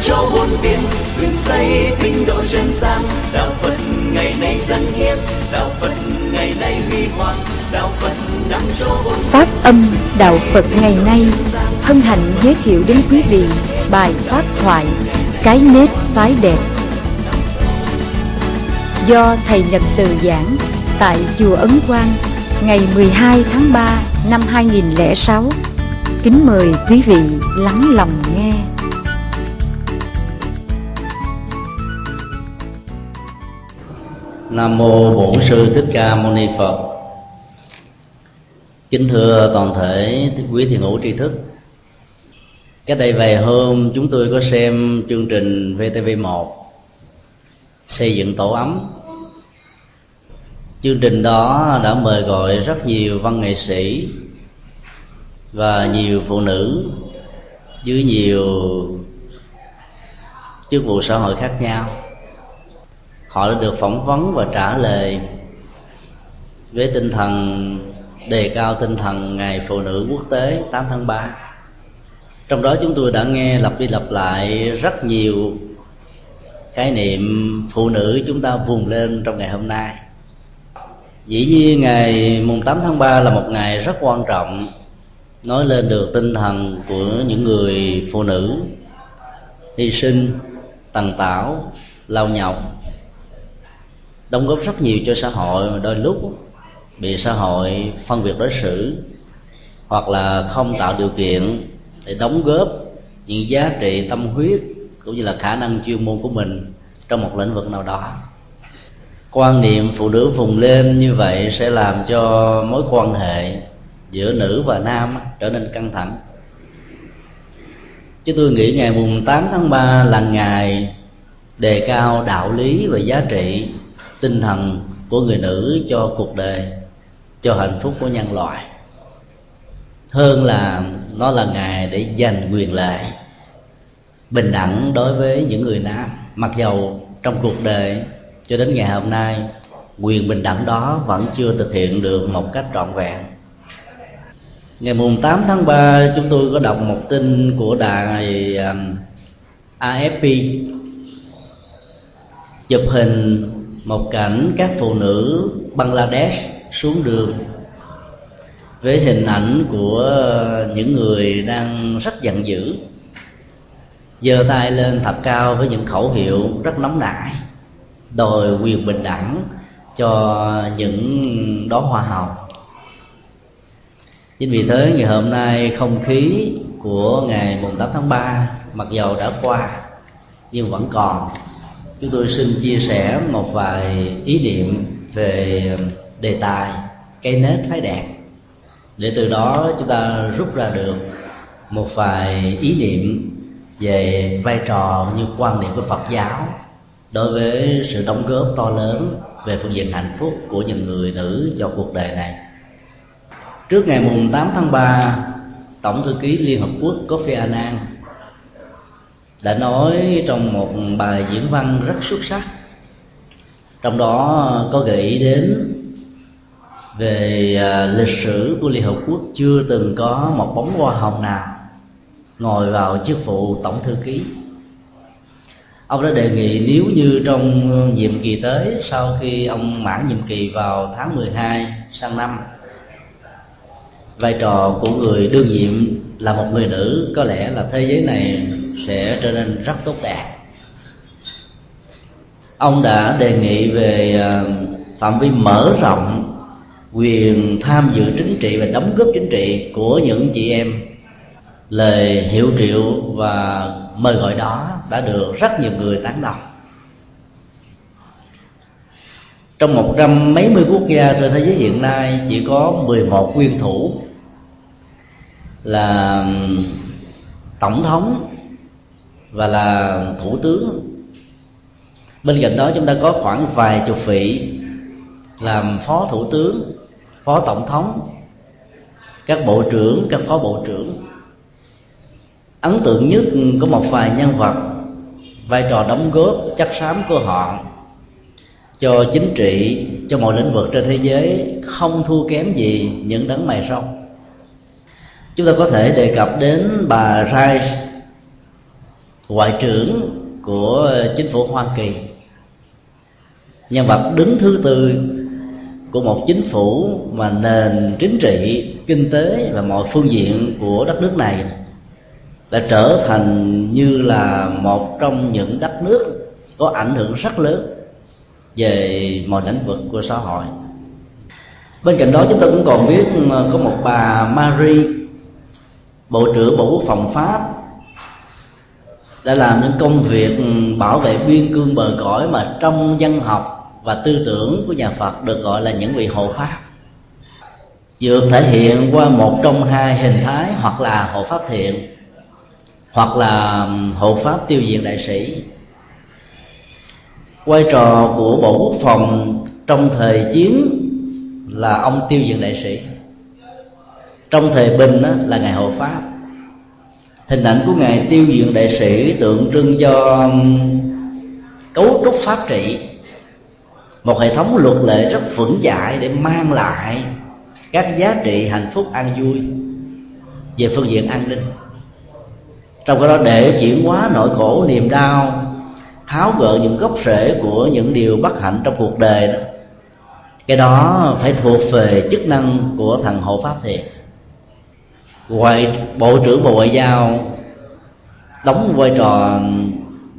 cho bốn biển dựng xây tinh độ chân gian đạo phật ngày nay dân hiến đạo phật ngày nay huy hoàng đạo phật nắm cho bốn Pháp âm Đạo Phật ngày nay hân hạnh giới thiệu đến quý vị bài pháp thoại Cái nết phái đẹp do Thầy Nhật Từ giảng tại Chùa Ấn Quang ngày 12 tháng 3 năm 2006. Kính mời quý vị lắng lòng nghe. Nam mô Bổn sư Thích Ca Mâu Ni Phật. Kính thưa toàn thể quý thiền hữu tri thức. Cách đây vài hôm chúng tôi có xem chương trình VTV1 xây dựng tổ ấm. Chương trình đó đã mời gọi rất nhiều văn nghệ sĩ và nhiều phụ nữ dưới nhiều chức vụ xã hội khác nhau họ đã được phỏng vấn và trả lời với tinh thần, đề cao tinh thần ngày phụ nữ quốc tế 8 tháng 3 trong đó chúng tôi đã nghe lặp đi lặp lại rất nhiều khái niệm phụ nữ chúng ta vùng lên trong ngày hôm nay. Dĩ nhiên, ngày mùng 8 tháng 3 là một ngày rất quan trọng, nói lên được tinh thần của những người phụ nữ hy sinh tần tảo lao nhọc đóng góp rất nhiều cho xã hội mà đôi lúc bị xã hội phân biệt đối xử hoặc là không tạo điều kiện để đóng góp những giá trị tâm huyết cũng như là khả năng chuyên môn của mình trong một lĩnh vực nào đó. Quan niệm phụ nữ vùng lên như vậy sẽ làm cho mối quan hệ giữa nữ và nam trở nên căng thẳng. Chứ tôi nghĩ ngày mùng 8 tháng 3 là ngày đề cao đạo lý và giá trị tinh thần của người nữ cho cuộc đời, cho hạnh phúc của nhân loại. Hơn là nó là ngày để giành quyền lợi, bình đẳng đối với những người nam. Mặc dầu trong cuộc đời cho đến ngày hôm nay, quyền bình đẳng đó vẫn chưa thực hiện được một cách trọn vẹn. Ngày mùng 8 tháng 3 chúng tôi có đọc một tin của đài um, AFP chụp hình một cảnh các phụ nữ Bangladesh xuống đường với hình ảnh của những người đang rất giận dữ, giơ tay lên thật cao với những khẩu hiệu rất nóng nảy, đòi quyền bình đẳng cho những đóa hoa hồng. Chính vì thế, ngày hôm nay không khí của ngày mùng 8 tháng 3 mặc dầu đã qua nhưng vẫn còn chúng tôi xin chia sẻ một vài ý niệm về đề tài cây nết thái đẹp để từ đó chúng ta rút ra được một vài ý niệm về vai trò như quan niệm của Phật giáo đối với sự đóng góp to lớn về phương diện hạnh phúc của những người nữ cho cuộc đời này. Trước ngày mùng 8 tháng 3 tổng thư ký liên hợp quốc Kofi Annan đã nói trong một bài diễn văn rất xuất sắc. Trong đó có gợi ý đến về à, lịch sử của liên hợp quốc chưa từng có một bóng hoa hồng nào ngồi vào chức vụ tổng thư ký. Ông đã đề nghị nếu như trong nhiệm kỳ tới, sau khi ông mãn nhiệm kỳ vào tháng 12 sang năm, vai trò của người đương nhiệm là một người nữ, có lẽ là thế giới này sẽ trở nên rất tốt đẹp. Ông đã đề nghị về ờ, phạm vi mở rộng quyền tham dự chính trị và đóng góp chính trị của những chị em. Lời hiệu triệu và mời gọi đó đã được rất nhiều người tán đồng. Trong một trăm mấy mươi quốc gia trên thế giới hiện nay, chỉ có 11 nguyên thủ là tổng thống và là thủ tướng. Bên cạnh đó, chúng ta có khoảng vài chục vị làm phó thủ tướng, phó tổng thống, các bộ trưởng, các phó bộ trưởng. Ấn tượng nhất có một vài nhân vật, vai trò đóng góp chắc xám của họ cho chính trị, cho mọi lĩnh vực trên thế giới không thua kém gì những đấng mày râu. Chúng ta có thể đề cập đến bà Rice ngoại trưởng của chính phủ Hoa Kỳ. Nhân vật đứng thứ tư của một chính phủ mà nền chính trị, kinh tế và mọi phương diện của đất nước này đã trở thành như là một trong những đất nước có ảnh hưởng rất lớn về mọi lĩnh vực của xã hội. Bên cạnh đó, chúng ta cũng còn biết ờ, có một bà Marie, bộ trưởng bộ quốc phòng pháp đã làm những công việc ừ, bảo vệ biên cương bờ cõi mà trong dân học và tư tưởng của nhà Phật được gọi là những vị hộ pháp. Được thể hiện qua một trong hai hình thái hoặc là hộ pháp thiện hoặc là ừ, hộ pháp tiêu diệt đại sĩ. Vai trò của bộ quốc phòng trong thời chiến là ông tiêu diệt đại sĩ. Trong thời bình đó, là ngài hộ pháp hình ảnh của ngài tiêu diệt đại sĩ tượng trưng cho um, cấu trúc pháp trị. Một hệ thống luật lệ rất vững chãi để mang lại các giá trị hạnh phúc an vui về phương diện an ninh. Trong cái đó để chuyển hóa nỗi khổ, niềm đau, tháo gỡ những gốc rễ của những điều bất hạnh trong cuộc đời đó. Cái đó phải thuộc về chức năng của thằng hộ pháp thiền ngoại bộ trưởng bộ ngoại giao đóng vai trò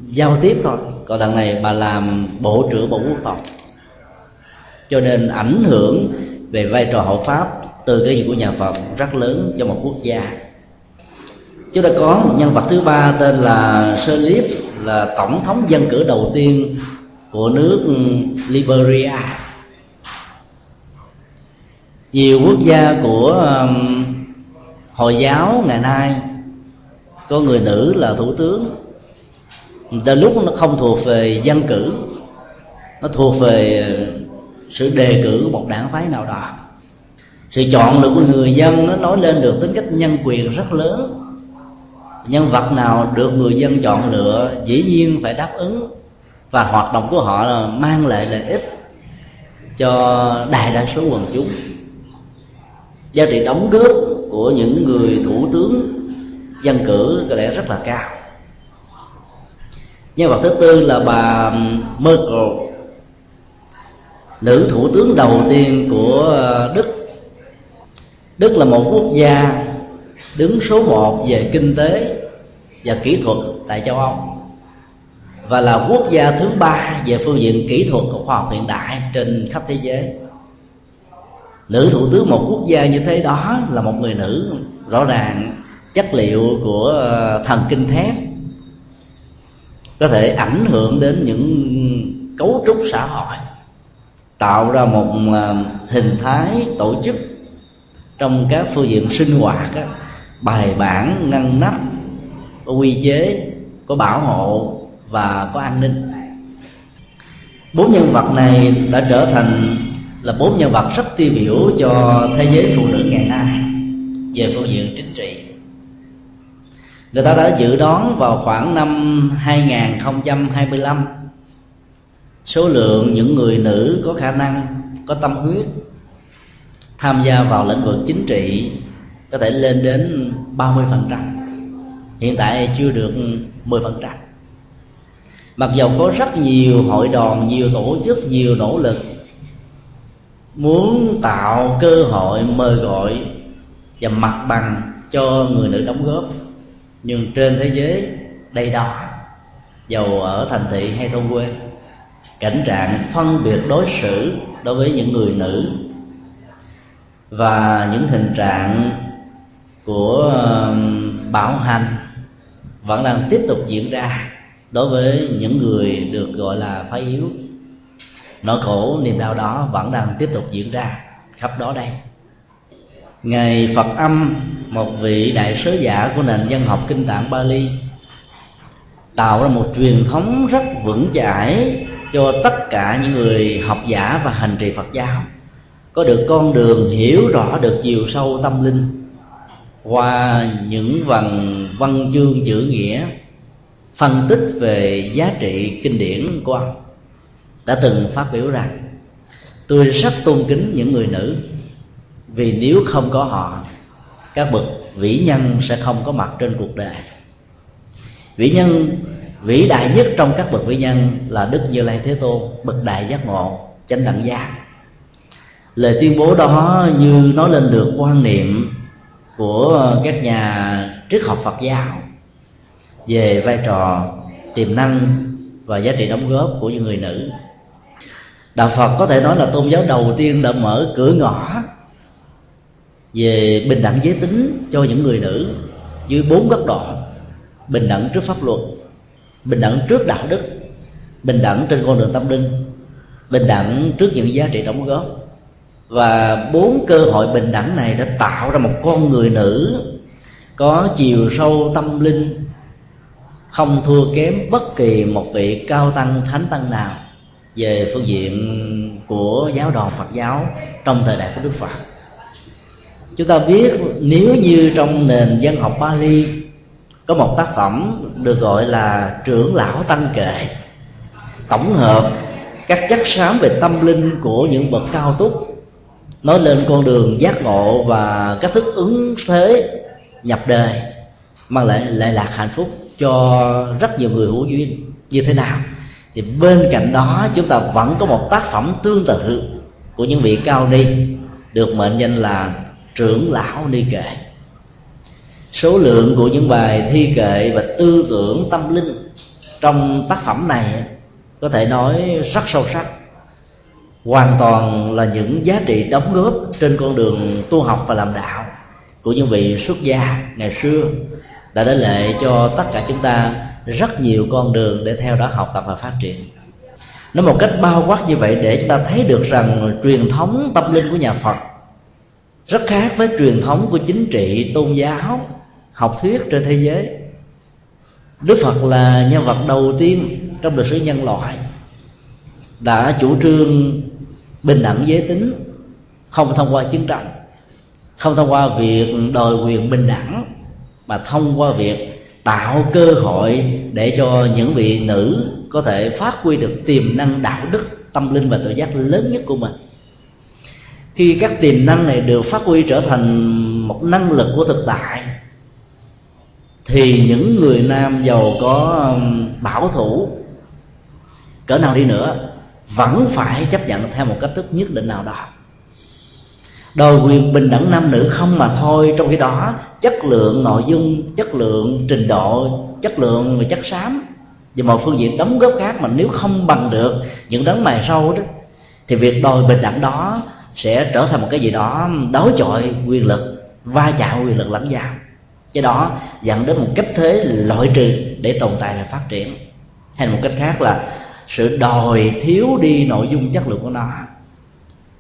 giao tiếp thôi. Còn đằng này bà làm bộ trưởng bộ quốc phòng. Cho nên ảnh hưởng về vai trò hộ pháp từ cái gì của nhà Phật rất lớn cho một quốc gia. Chúng ta có một nhân vật thứ ba tên là Sirleaf là tổng thống dân cử đầu tiên của nước Liberia. Nhiều quốc gia của um, hồi giáo ngày nay, có người nữ là thủ tướng. Từ lúc nó không thuộc về dân cử, nó thuộc về ờ, sự đề cử của một đảng phái nào đó. Sự chọn lựa của người dân nó nói lên được tính cách nhân quyền rất lớn. Nhân vật nào được người dân chọn lựa dĩ nhiên phải đáp ứng, và hoạt động của họ là mang lại lợi ích cho đại đa số quần chúng. Giá trị đóng góp của những người thủ tướng dân cử có lẽ rất là cao. Nhân vật thứ tư là bà Merkel, nữ thủ tướng đầu tiên của ờ, Đức. Đức là một quốc gia đứng số một về kinh tế và kỹ thuật tại châu Âu và là quốc gia thứ ba về phương diện kỹ thuật của khoa học hiện đại trên khắp thế giới nữ thủ tướng một quốc gia như thế đó là một người nữ. Rõ ràng chất liệu của ờ, thần kinh thép có thể ảnh hưởng đến những cấu trúc xã hội, tạo ra một ờ, hình thái tổ chức trong các phương diện sinh hoạt bài bản, ngăn nắp, có quy chế, có bảo hộ và có an ninh. Bốn nhân vật này đã trở thành là bốn nhân vật rất tiêu biểu cho thế giới phụ nữ ngày nay. Về phương diện chính trị, người ta đã dự đoán vào khoảng năm 2025 số lượng những người nữ có khả năng, có tâm huyết tham gia vào lĩnh vực chính trị có thể lên đến 30% hiện tại chưa được 10% mặc dầu có rất nhiều hội đoàn, nhiều tổ chức, nhiều nỗ lực muốn tạo cơ hội mời gọi và mặt bằng cho người nữ đóng góp. Nhưng trên thế giới đây đó dầu ở thành thị hay thôn quê, cảnh trạng phân biệt đối xử đối với những người nữ và những tình trạng của bảo hành vẫn đang tiếp tục diễn ra đối với những người được gọi là phái yếu nỗi khổ, niềm đau đó vẫn đang tiếp tục diễn ra khắp đó đây. Ngày phật âm, một vị đại sứ giả của nền dân học kinh tạng bali, tạo ra một truyền thống rất vững chãi cho tất cả những người học giả và hành trì phật giáo. Có được con đường hiểu rõ được chiều sâu tâm linh qua những vần văn chương chữ nghĩa, phân tích về giá trị kinh điển của ông đã từng phát biểu rằng, tôi rất tôn kính những người nữ, vì nếu không có họ, các bậc vĩ nhân sẽ không có mặt trên cuộc đời. Vĩ nhân, vĩ đại nhất trong các bậc vĩ nhân là đức như lai thế tôn, bậc đại giác ngộ, chánh đẳng giác lời tuyên bố đó như nói lên được quan niệm của các nhà triết học phật giáo về vai trò, tiềm năng và giá trị đóng góp của những người nữ đạo phật có thể nói là tôn giáo đầu tiên đã mở cửa ngõ về bình đẳng giới tính cho những người nữ dưới bốn góc độ. Bình đẳng trước pháp luật, bình đẳng trước đạo đức, bình đẳng trên con đường tâm linh, bình đẳng trước những giá trị đóng góp. Và bốn cơ hội bình đẳng này đã tạo ra một con người nữ có chiều sâu tâm linh, không thua kém bất kỳ một vị cao tăng, thánh tăng nào về phương diện của giáo đoàn Phật giáo trong thời đại của Đức Phật. Chúng ta biết nếu như trong nền dân học Bali có một tác phẩm được gọi là trưởng lão tăng kệ, tổng hợp các chất xám về tâm linh của những bậc cao túc, nói lên con đường giác ngộ và cách thức ứng thế nhập đời, mang lại lại lạc hạnh phúc cho rất nhiều người hữu duyên như thế nào thì bên cạnh đó, chúng ta vẫn có một tác phẩm tương tự của những vị cao ni, được mệnh danh là trưởng lão ni kệ. Số lượng của những bài thi kệ và tư tưởng tâm linh trong tác phẩm này có thể nói rất sâu sắc. Hoàn toàn là những giá trị đóng góp trên con đường tu học và làm đạo của những vị xuất gia ngày xưa đã để lệ cho tất cả chúng ta rất nhiều con đường để theo đó học tập và phát triển. Nó một cách bao quát như vậy để chúng ta thấy được rằng truyền thống tâm linh của nhà phật rất khác với truyền thống của chính trị, tôn giáo, học thuyết trên thế giới. Đức phật là nhân vật đầu tiên trong lịch sử nhân loại đã chủ trương bình đẳng giới tính, không thông qua chiến tranh, không thông qua việc đòi quyền bình đẳng, mà thông qua việc tạo cơ hội để cho những vị nữ có thể phát huy được tiềm năng đạo đức, tâm linh và tự giác lớn nhất của mình. Khi các tiềm năng này được phát huy trở thành một năng lực của thực tại. Thì những người nam giàu có bảo thủ, cỡ nào đi nữa, vẫn phải chấp nhận theo một cách thức nhất định nào đó đòi quyền bình đẳng nam nữ không mà thôi. Trong khi đó, chất lượng nội dung, chất lượng trình độ, chất lượng và chất xám và một phương diện đóng góp khác mà nếu không bằng được những đấng mài sâu đó, thì việc đòi bình đẳng đó sẽ trở thành một cái gì đó đối chọi quyền lực, va chạm quyền lực lẫn nhau. Cái đó dẫn đến một cách thế loại trừ để tồn tại và phát triển. Hay một cách khác là sự đòi thiếu đi nội dung chất lượng của nó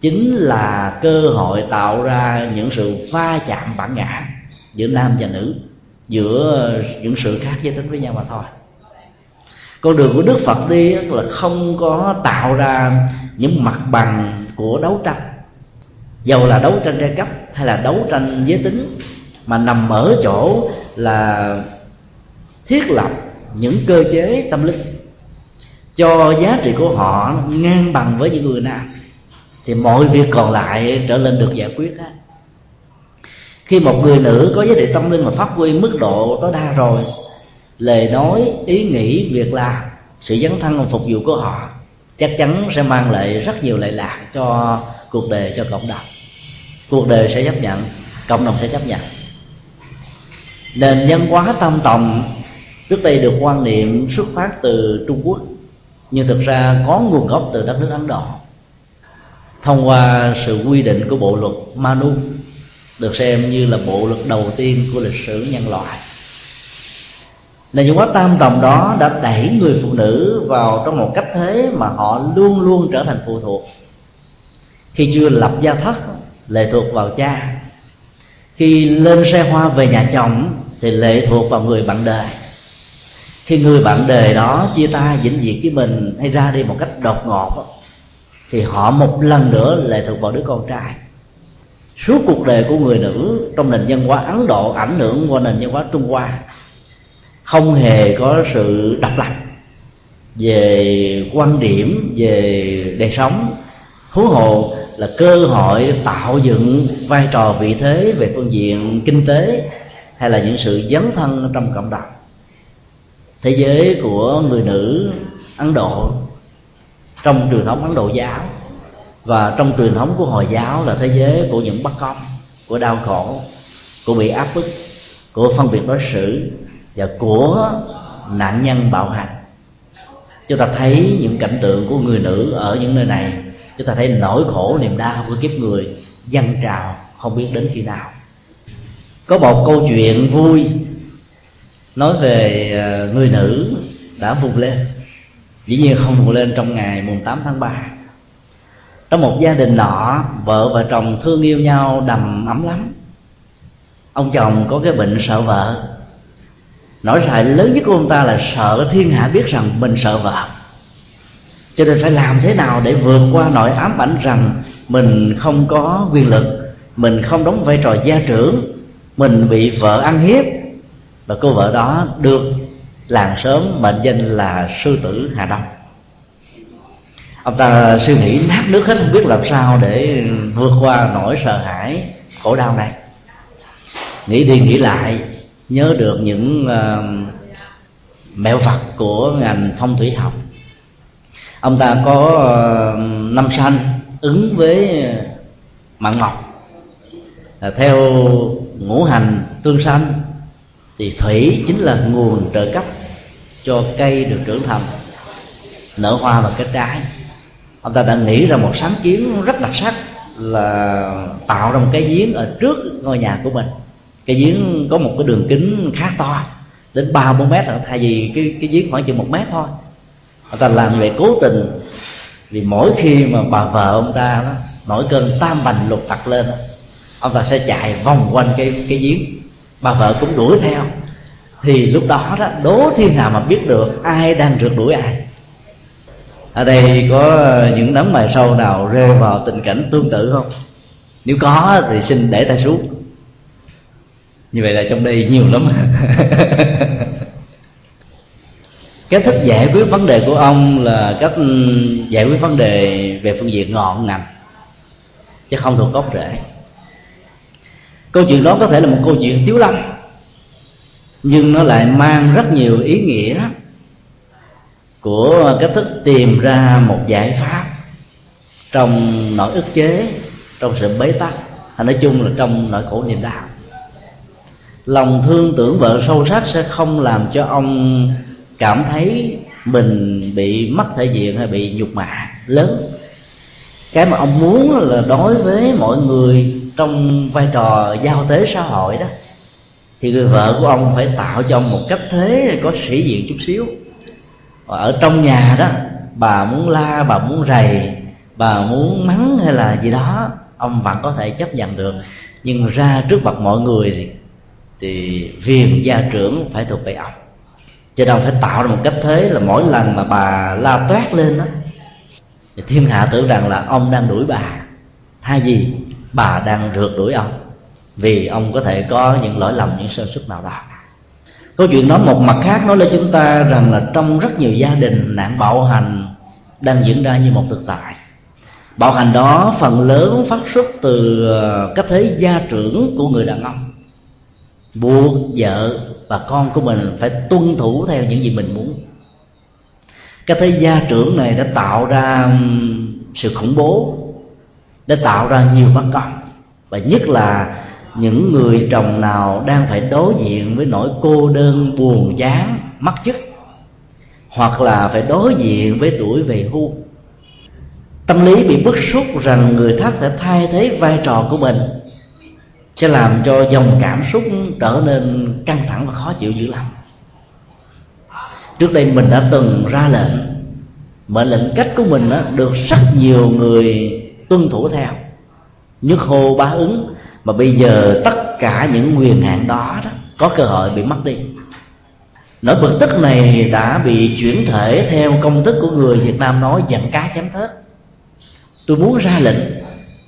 chính là cơ hội tạo ra những sự va chạm bản ngã giữa nam và nữ, giữa những sự khác giới tính với nhau mà thôi. Con đường của đức phật đi là không có tạo ra những mặt bằng của đấu tranh. Dầu là đấu tranh giai cấp hay là đấu tranh giới tính, mà nằm ở chỗ là thiết lập những cơ chế tâm linh cho giá trị của họ ngang bằng với những người nam thì mọi việc còn lại trở nên được giải quyết hết khi một người nữ có giá trị tâm linh mà phát huy mức độ tối đa rồi, lời nói, ý nghĩ, việc làm, sự dấn thân phục vụ của họ chắc chắn sẽ mang lại rất nhiều lợi lạc cho cuộc đời, cho cộng đồng. Cuộc đời sẽ chấp nhận, cộng đồng sẽ chấp nhận. Nền văn hóa tâm tòng trước đây được quan niệm xuất phát từ trung quốc, nhưng thực ra có nguồn gốc từ đất nước ấn độ thông qua sự quy định của bộ luật manu, được xem như là bộ luật đầu tiên của lịch sử nhân loại. Là những quá tam tòng đó đã đẩy người phụ nữ vào trong một cách thế mà họ luôn luôn trở thành phụ thuộc. Khi chưa lập gia thất, lệ thuộc vào cha. Khi lên xe hoa về nhà chồng, thì lệ thuộc vào người bạn đời. Khi người bạn đời đó chia tay vĩnh viễn với mình hay ra đi một cách đột ngột thì họ một lần nữa lệ thuộc vào đứa con trai. Suốt cuộc đời của người nữ trong nền văn hóa ấn độ ảnh hưởng qua nền văn hóa trung hoa, không hề có sự độc lập về quan điểm, về đời sống. Hú hồ là cơ hội tạo dựng vai trò vị thế về phương diện kinh tế hay là những sự dấn thân trong cộng đồng. Thế giới của người nữ ấn độ trong truyền thống ấn độ giáo. Và trong truyền thống của hồi giáo là thế giới của những bất công, của đau khổ, của bị áp bức, của phân biệt đối xử và của nạn nhân bạo hành. Chúng ta thấy những cảnh tượng của người nữ ở những nơi này. Chúng ta thấy nỗi khổ, niềm đau của kiếp người dâng trào không biết đến khi nào. Có một câu chuyện vui nói về ờ, người nữ đã vùng lên dĩ nhiên không vùng lên trong ngày mùng 8 tháng 3 trong một gia đình nọ, vợ và chồng thương yêu nhau đầm ấm lắm. Ông chồng có cái bệnh sợ vợ. Nỗi sợ lớn nhất của ông ta là sợ thiên hạ biết rằng mình sợ vợ. Cho nên phải làm thế nào để vượt qua nỗi ám ảnh rằng mình không có quyền lực, mình không đóng vai trò gia trưởng, mình bị vợ ăn hiếp. Và cô vợ đó được làng sớm mệnh danh là sư tử hà đông. Ông ta suy nghĩ nát nước hết không biết làm sao để vượt qua nỗi sợ hãi khổ đau này. Nghĩ đi nghĩ lại nhớ được những uh, mẹo vặt của ngành phong thủy học. Ông ta có uh, năm sanh ứng với mạng ngọc. À, theo ngũ hành tương sanh thì thủy chính là nguồn trợ cấp cho cây được trưởng thành. Nở hoa và kết trái. Ông ta đã nghĩ ra một sáng kiến rất đặc sắc là tạo ra một cái giếng ở trước ngôi nhà của mình. Cái giếng có một cái đường kính khá to đến ba bốn mét thay vì cái cái giếng khoảng chừng một mét thôi ông ta làm vậy cố tình. Vì mỗi khi mà bà vợ ông ta đó, nổi cơn tam bành lục tặc lên ông ta sẽ chạy vòng quanh cái cái giếng bà vợ cũng đuổi theo. Thì lúc đó đó, đố thiên hạ mà biết được ai đang rượt đuổi ai. Ở đây có những đấng mày sâu nào rơi vào tình cảnh tương tự không? Nếu có thì xin để tay xuống. Như vậy là trong đây nhiều lắm. Cái thức giải quyết vấn đề của ông là cách giải quyết vấn đề về phương diện ngọn ngành, chứ không thuộc gốc rễ câu chuyện đó có thể là một câu chuyện tiếu lâm nhưng nó lại mang rất nhiều ý nghĩa của cách thức tìm ra một giải pháp trong nỗi ức chế, trong sự bế tắc, hay nói chung là trong nỗi khổ niềm đau. Lòng thương tưởng vợ sâu sắc sẽ không làm cho ông cảm thấy mình bị mất thể diện hay bị nhục mạ lớn cái mà ông muốn là đối với mọi người trong vai trò giao tế xã hội đó thì người vợ của ông phải tạo cho ông một cách thế có sĩ diện chút xíu. Và ở trong nhà đó bà muốn la bà muốn rầy bà muốn mắng hay là gì đó ông vẫn có thể chấp nhận được. Nhưng ra trước mặt mọi người thì, thì viền gia trưởng phải thuộc về ông. Cho nên phải tạo ra một cách thế là mỗi lần mà bà la toát lên đó thì thiên hạ tưởng rằng là ông đang đuổi bà. Thay vì bà đang rượt đuổi ông. Vì ông có thể có những lỗi lầm, những sơ suất nào đó. Câu chuyện đó một mặt khác nói lên chúng ta rằng là trong rất nhiều gia đình, nạn bạo hành đang diễn ra như một thực tại. Bạo hành đó phần lớn phát xuất từ ờ, cách thế gia trưởng của người đàn ông. Buộc vợ và con của mình phải tuân thủ theo những gì mình muốn cái thế gia trưởng này đã tạo ra um, sự khủng bố, đã tạo ra nhiều bất công. Và nhất là những người chồng nào đang phải đối diện với nỗi cô đơn buồn chán, mất chức, hoặc là phải đối diện với tuổi về hưu. Tâm lý bị bức xúc rằng người khác sẽ thay thế vai trò của mình, sẽ làm cho dòng cảm xúc trở nên căng thẳng và khó chịu dữ lắm trước đây mình đã từng ra lệnh mệnh lệnh cách của mình đó, được rất nhiều người tuân thủ theo. Nhất hô bá ứng mà bây giờ tất cả những quyền hạn đó, đó có cơ hội bị mất đi. Nỗi bực tức này đã bị chuyển thể theo công thức của người việt nam nói dặn cá chém thớt. Tôi muốn ra lệnh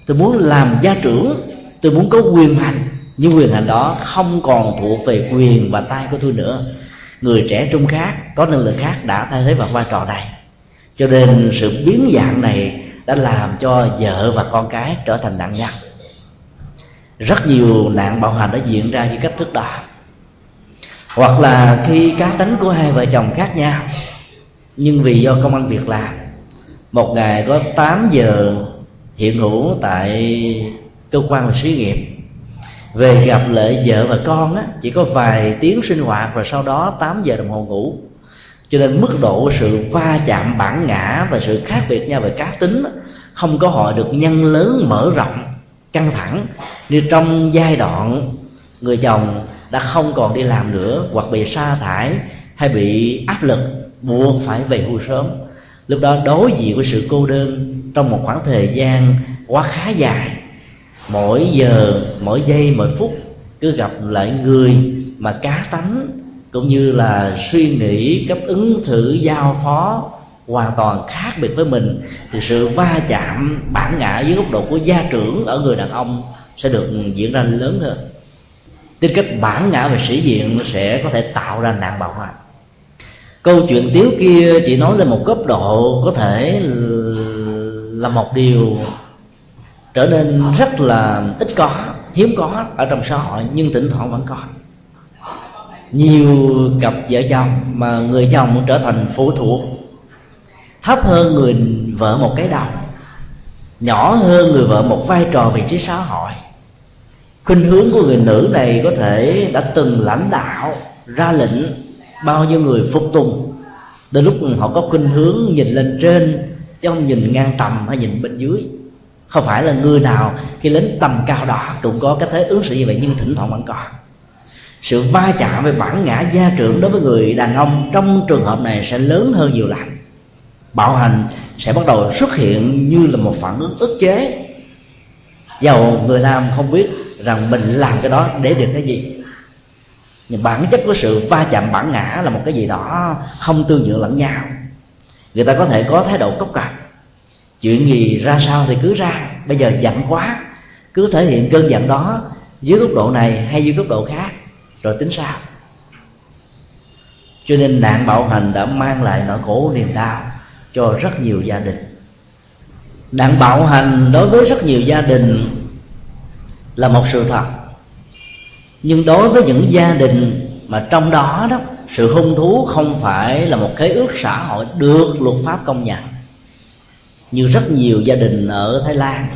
tôi muốn làm gia trưởng tôi muốn có quyền hành nhưng quyền hành đó không còn thuộc về quyền và tay của tôi nữa người trẻ trung khác, có năng lực khác đã thay thế vào vai trò này. Cho nên sự biến dạng này đã làm cho vợ và con cái trở thành nạn nhân. Rất nhiều nạn bạo hành đã diễn ra như cách thức đó. Hoặc là khi cá tính của hai vợ chồng khác nhau, nhưng vì do công ăn việc làm, một ngày có 8 giờ hiện hữu tại cơ quan và xí nghiệp về gặp lại vợ và con á, chỉ có vài tiếng sinh hoạt và sau đó 8 giờ đồng hồ ngủ. Cho nên mức độ sự va chạm bản ngã và sự khác biệt nhau về cá tính không có họ được nhân lớn mở rộng căng thẳng như trong giai đoạn người chồng đã không còn đi làm nữa hoặc bị sa thải hay bị áp lực buộc phải về hưu sớm. Lúc đó đối diện với sự cô đơn trong một khoảng thời gian quá khá dài mỗi giờ, mỗi giây, mỗi phút cứ gặp lại người mà cá tánh, cũng như là suy nghĩ, cách ứng thử giao phó hoàn toàn khác biệt với mình. Thì sự va chạm, bản ngã dưới góc độ của gia trưởng ở người đàn ông sẽ được diễn ra lớn hơn. Tính cách bản ngã về sĩ diện sẽ có thể tạo ra nạn bạo hành câu chuyện tiếu kia chỉ nói lên một cấp độ có thể là một điều trở nên rất là ít có, hiếm có ở trong xã hội, nhưng thỉnh thoảng vẫn có. Nhiều cặp vợ chồng mà người chồng trở thành phụ thuộc. Thấp hơn người vợ một cái đầu, nhỏ hơn người vợ một vai trò vị trí xã hội. Khuynh hướng của người nữ này có thể đã từng lãnh đạo, ra lệnh bao nhiêu người phục tùng. Đến lúc họ có khuynh hướng nhìn lên trên, chứ không nhìn ngang tầm hay nhìn bên dưới không phải là người nào khi đến tầm cao đó cũng có cái thế ứng xử như vậy, nhưng thỉnh thoảng vẫn còn sự va chạm về bản ngã gia trưởng đối với người đàn ông trong trường hợp này sẽ lớn hơn nhiều lần. Bạo hành sẽ bắt đầu xuất hiện như là một phản ứng ức chế. Dầu người nam không biết rằng mình làm cái đó để được cái gì, nhưng bản chất của sự va chạm bản ngã là một cái gì đó không tương nhượng lẫn nhau. Người ta có thể có thái độ cốc cạch chuyện gì ra sao thì cứ ra. Bây giờ giận quá, cứ thể hiện cơn giận đó dưới góc độ này hay dưới góc độ khác, rồi tính sao? Cho nên nạn bạo hành đã mang lại nỗi khổ niềm đau cho rất nhiều gia đình. Nạn bạo hành đối với rất nhiều gia đình là một sự thật. Nhưng đối với những gia đình mà trong đó đó, sự hung thú không phải là một cái ước xã hội được luật pháp công nhận như rất nhiều gia đình ở thái lan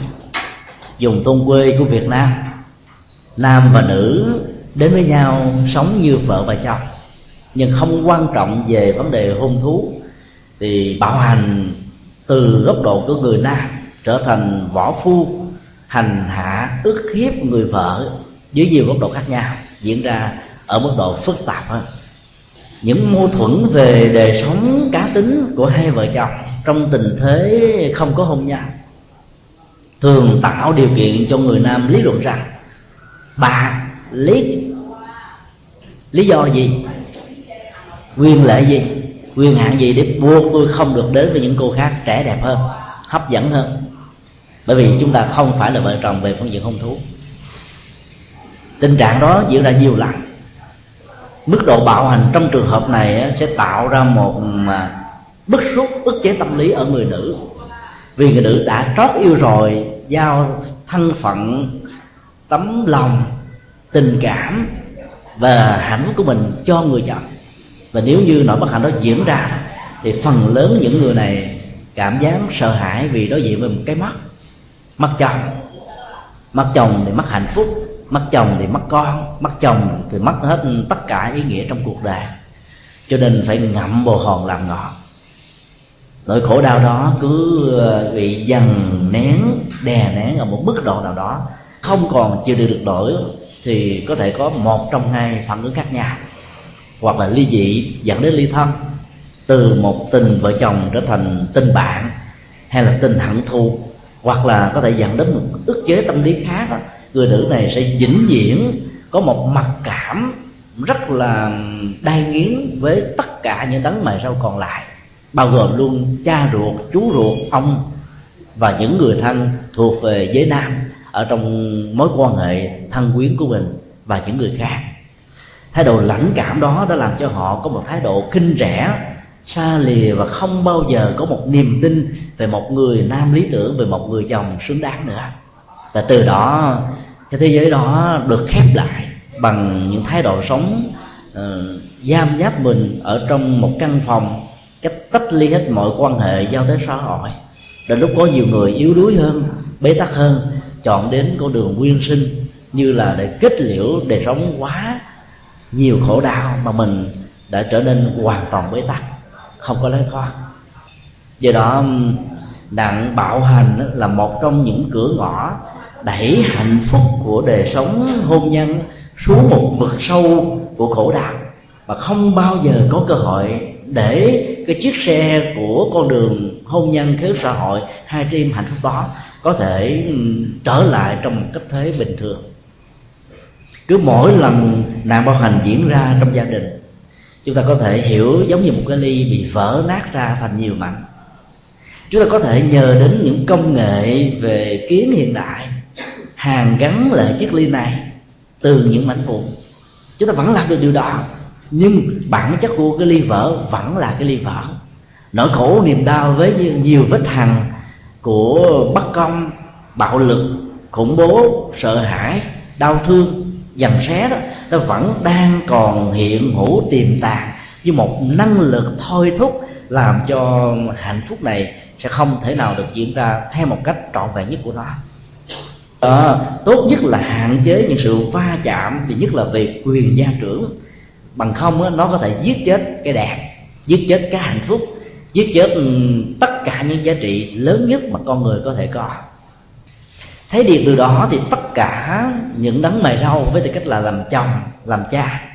dùng tôn quê của việt nam. Nam và nữ đến với nhau sống như vợ và chồng, nhưng không quan trọng về vấn đề hôn thú, thì bạo hành từ góc độ của người nam trở thành võ phu, hành hạ, ức hiếp người vợ dưới nhiều góc độ khác nhau, diễn ra ở mức độ phức tạp hơn. Những mâu thuẫn về đời sống cá tính của hai vợ chồng trong tình thế không có hôn nhân, thường tạo điều kiện cho người nam lý luận rằng, bà lý lý do gì? Quyền lệ gì? Quyền hạn gì để buộc tôi không được đến với những cô khác trẻ đẹp hơn, hấp dẫn hơn? Bởi vì chúng ta không phải là vợ chồng về phương diện hôn thú. Tình trạng đó diễn ra nhiều lần. Mức độ bạo hành trong trường hợp này sẽ tạo ra một à, bức xúc, ức chế tâm lý ở người nữ. Vì người nữ đã trót yêu rồi, giao thân phận, tấm lòng, tình cảm và hạnh phúc của mình cho người chồng. Và nếu như nỗi bất hạnh đó diễn ra, thì phần lớn những người này cảm giác sợ hãi vì đối diện với một cái mắt. Mất chồng. Mất chồng thì mất hạnh phúc mất chồng thì mất con mất chồng thì mất hết tất cả ý nghĩa trong cuộc đời. Cho nên phải ngậm bồ hòn làm ngọt nỗi khổ đau đó cứ ờ, bị dằn nén, đè nén ở một mức độ nào đó, không còn chịu được được nổi, thì có thể có một trong hai phản ứng khác nhau hoặc là ly dị dẫn đến ly thân, từ một tình vợ chồng trở thành tình bạn, hay là tình hận thù, hoặc là có thể dẫn đến một ức chế tâm lý khác đó. người nữ này sẽ vĩnh viễn có một mặc cảm rất là đai nghiến với tất cả những đấng mày sau còn lại bao gồm luôn cha ruột chú ruột ông và những người thân thuộc về giới nam ở trong mối quan hệ thân quyến của mình và những người khác. Thái độ lãnh cảm đó đã làm cho họ có một thái độ khinh rẻ xa lìa và không bao giờ có một niềm tin về một người nam lý tưởng về một người chồng xứng đáng nữa. Và từ đó cái thế giới đó được khép lại bằng những thái độ sống uh, giam giáp mình ở trong một căn phòng cách tách ly hết mọi quan hệ giao tế xã hội. Đến lúc có nhiều người yếu đuối hơn, bế tắc hơn, chọn đến con đường nguyên sinh, như là để kết liễu đời sống quá nhiều khổ đau mà mình đã trở nên hoàn toàn bế tắc, không có lối thoát. Do đó nạn bạo hành là một trong những cửa ngõ đẩy hạnh phúc của đời sống hôn nhân xuống một vực sâu của khổ đau và không bao giờ có cơ hội để cái chiếc xe của con đường hôn nhân khế xã hội, hai đêm hạnh phúc đó có thể ừ, trở lại trong một cách thế bình thường. Cứ mỗi lần nạn bạo hành diễn ra trong gia đình, chúng ta có thể hiểu giống như một cái ly bị vỡ nát ra thành nhiều mảnh. Chúng ta có thể nhờ đến những công nghệ về kiến hiện đại, hàn gắn lại chiếc ly này từ những mảnh vụn. Chúng ta vẫn làm được điều đó nhưng bản chất của cái ly vỡ vẫn là cái ly vỡ. Nỗi khổ niềm đau với nhiều vết hằn của bất công bạo lực khủng bố sợ hãi đau thương dằn xé đó nó vẫn đang còn hiện hữu tiềm tàng như một năng lực thôi thúc làm cho hạnh phúc này sẽ không thể nào được diễn ra theo một cách trọn vẹn nhất của nó. À, tốt nhất là hạn chế những sự va chạm thì nhất là về quyền gia trưởng bằng không á, nó có thể giết chết cái đẹp giết chết cái hạnh phúc giết chết ừ, tất cả những giá trị lớn nhất mà con người có thể có. Thấy điều từ đó thì tất cả những đấng mày râu với tư cách là làm chồng làm cha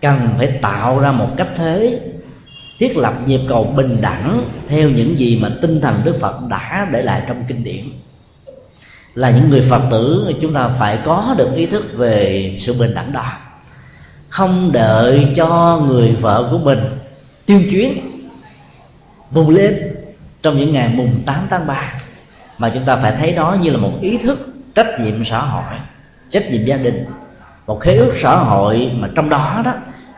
cần phải tạo ra một cách thế thiết lập nhịp cầu bình đẳng theo những gì mà tinh thần đức phật đã để lại trong kinh điển. Là những người phật tử chúng ta phải có được ý thức về sự bình đẳng đó không đợi cho người vợ của mình tiêu chuyến vùng lên trong những ngày mùng 8 tháng 3 mà chúng ta phải thấy đó như là một ý thức trách nhiệm xã hội trách nhiệm gia đình một khế ước xã hội mà trong đó đó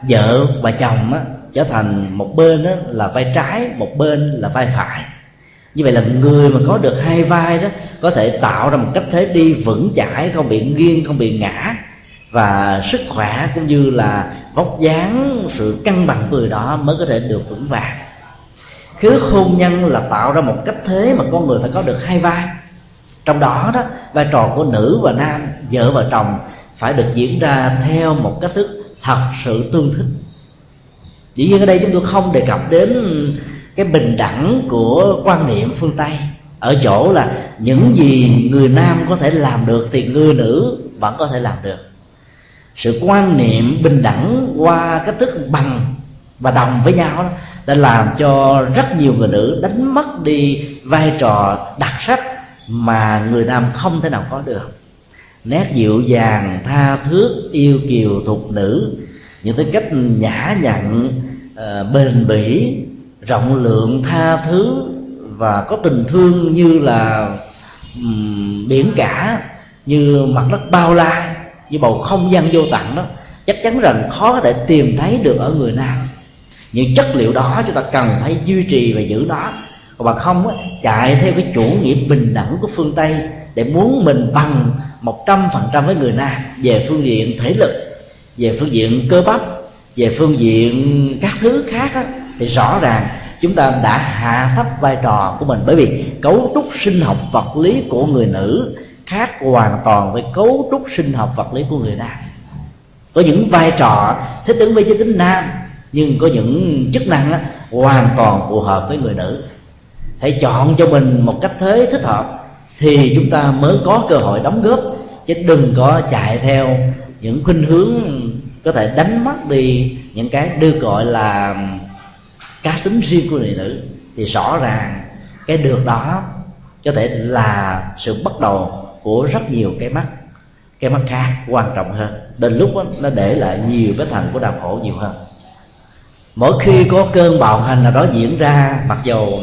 vợ và chồng đó, trở thành một bên đó là vai trái một bên là vai phải. Như vậy là người mà có được hai vai đó có thể tạo ra một cách thế đi vững chãi không bị nghiêng không bị ngã và sức khỏe cũng như là vóc dáng, sự cân bằng người đó mới có thể được vững vàng. Khứ hôn nhân là tạo ra một cách thế mà con người phải có được hai vai. Trong đó đó, vai trò của nữ và nam, vợ và chồng phải được diễn ra theo một cách thức thật sự tương thích. Dĩ nhiên ở đây chúng tôi không đề cập đến cái bình đẳng của quan niệm phương tây. Ở chỗ là những gì người nam có thể làm được thì người nữ vẫn có thể làm được sự quan niệm bình đẳng qua cách thức bằng và đồng với nhau đó đã làm cho rất nhiều người nữ đánh mất đi vai trò đặc sắc mà người nam không thể nào có được. Nét dịu dàng, tha thước, yêu kiều thục nữ, những cái cách nhã nhặn ờ, bền bỉ, rộng lượng, tha thứ và có tình thương như là biển cả, như mặt đất bao la với bầu không gian vô tận đó chắc chắn rằng khó có thể tìm thấy được ở người nam. Những chất liệu đó chúng ta cần phải duy trì và giữ nó còn bằng không á, chạy theo cái chủ nghĩa bình đẳng của phương tây để muốn mình bằng một trăm phần trăm với người nam về phương diện thể lực về phương diện cơ bắp về phương diện các thứ khác á, thì rõ ràng chúng ta đã hạ thấp vai trò của mình. Bởi vì cấu trúc sinh học vật lý của người nữ khác hoàn toàn với cấu trúc sinh học vật lý của người nam. Có những vai trò thích ứng với giới tính nam nhưng có những chức năng đó, hoàn toàn phù hợp với người nữ. Hãy chọn cho mình một cách thế thích hợp thì chúng ta mới có cơ hội đóng góp chứ đừng có chạy theo những khuynh hướng có thể đánh mất đi những cái được gọi là cá tính riêng của người nữ. Thì rõ ràng cái được đó có thể là sự bắt đầu của rất nhiều cái mắt cái mắt khác quan trọng hơn. Đến lúc đó, nó để lại nhiều vết thành của đau khổ nhiều hơn. Mỗi khi có cơn bạo hành nào đó diễn ra mặc dầu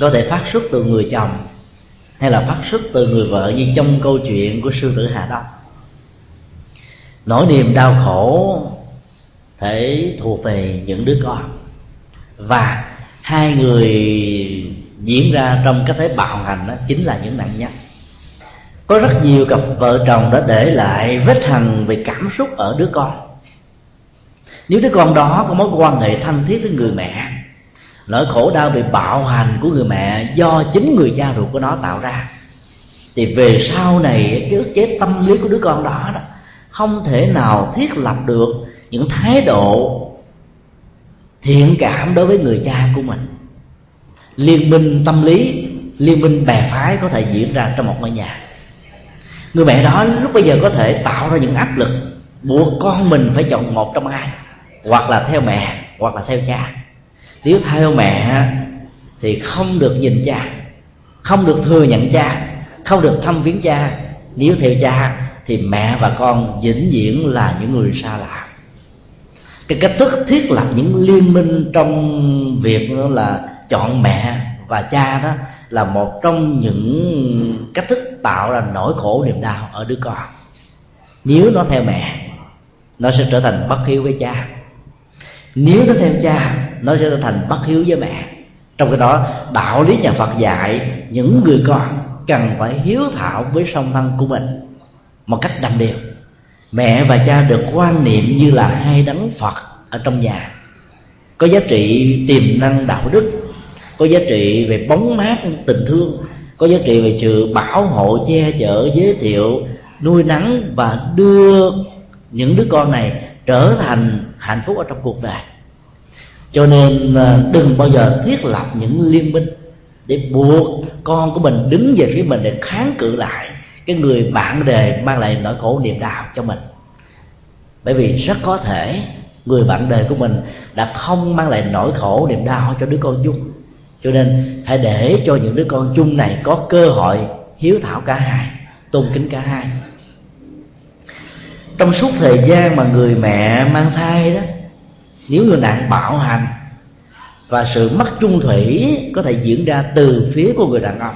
có thể phát xuất từ người chồng hay là phát xuất từ người vợ như trong câu chuyện của sư tử hà đông nỗi niềm đau khổ thể thuộc về những đứa con. Và hai người diễn ra trong cái thế bạo hành đó chính là những nạn nhân có rất nhiều cặp vợ chồng đã để lại vết hằn về cảm xúc ở đứa con. Nếu đứa con đó có mối quan hệ thân thiết với người mẹ, nỗi khổ đau bị bạo hành của người mẹ do chính người cha ruột của nó tạo ra, thì về sau này cái ức chế tâm lý của đứa con đó đó không thể nào thiết lập được những thái độ thiện cảm đối với người cha của mình. Liên minh tâm lý, liên minh bè phái có thể diễn ra trong một ngôi nhà người mẹ đó lúc bây giờ có thể tạo ra những áp lực buộc con mình phải chọn một trong hai, hoặc là theo mẹ, hoặc là theo cha. Nếu theo mẹ thì không được nhìn cha, không được thừa nhận cha, không được thăm viếng cha. Nếu theo cha thì mẹ và con vĩnh viễn là những người xa lạ. Cái cách thức thiết lập những liên minh trong việc là chọn mẹ và cha đó là một trong những cách thức tạo ra nỗi khổ niềm đau ở đứa con. Nếu nó theo mẹ, nó sẽ trở thành bất hiếu với cha. Nếu nó theo cha, nó sẽ trở thành bất hiếu với mẹ. Trong cái đó, đạo lý nhà phật dạy, những người con cần phải hiếu thảo với song thân của mình một cách đầm đều. Mẹ và cha được quan niệm như là hai đấng phật ở trong nhà, có giá trị tiềm năng đạo đức có giá trị về bóng mát tình thương, có giá trị về sự bảo hộ che chở, giới thiệu, nuôi nắng và đưa những đứa con này trở thành hạnh phúc ở trong cuộc đời. Cho nên à, đừng bao giờ thiết lập những liên minh để buộc con của mình đứng về phía mình để kháng cự lại cái người bạn đời mang lại nỗi khổ niềm đau cho mình. Bởi vì rất có thể người bạn đời của mình đã không mang lại nỗi khổ niềm đau cho đứa con dung cho nên phải để cho những đứa con chung này có cơ hội hiếu thảo cả hai, tôn kính cả hai. Trong suốt thời gian mà người mẹ mang thai đó, nếu người nạn bạo hành và sự mất trung thủy có thể diễn ra từ phía của người đàn ông,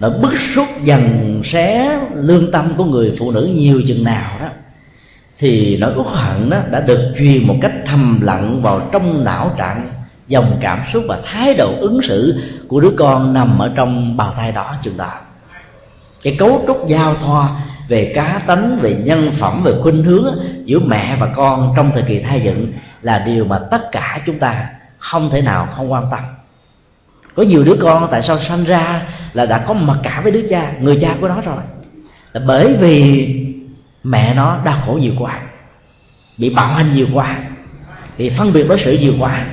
nó bức xúc dần xé lương tâm của người phụ nữ nhiều chừng nào đó, thì nỗi uất hận đó đã được truyền một cách thầm lặng vào trong não trạng dòng cảm xúc và thái độ ứng xử của đứa con nằm ở trong bào thai đó, chừng đó. Cái cấu trúc giao thoa về cá tánh, về nhân phẩm, về khuynh hướng giữa mẹ và con trong thời kỳ thai dựng là điều mà tất cả chúng ta không thể nào không quan tâm. Có nhiều đứa con tại sao sanh ra là đã có mặc cả với đứa cha, người cha của nó rồi? Là bởi vì mẹ nó đau khổ nhiều quá, bị bạo hành nhiều quá, bị phân biệt đối xử nhiều quá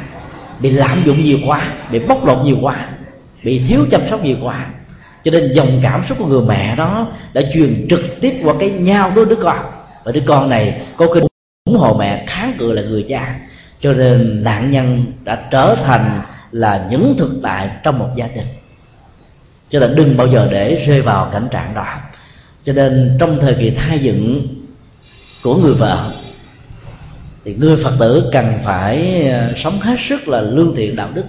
bị lạm dụng nhiều quá, bị bóc lột nhiều quá, bị thiếu chăm sóc nhiều quá. Cho nên dòng cảm xúc của người mẹ đó đã truyền trực tiếp qua cái nhau đối đứa con. Và đứa con này có khi ủng hộ mẹ kháng cự là người cha. Cho nên nạn nhân đã trở thành là những thực tại trong một gia đình. Cho nên đừng bao giờ để rơi vào cảnh trạng đó. Cho nên trong thời kỳ thai dựng của người vợ thì người phật tử cần phải ờ, sống hết sức là lương thiện đạo đức,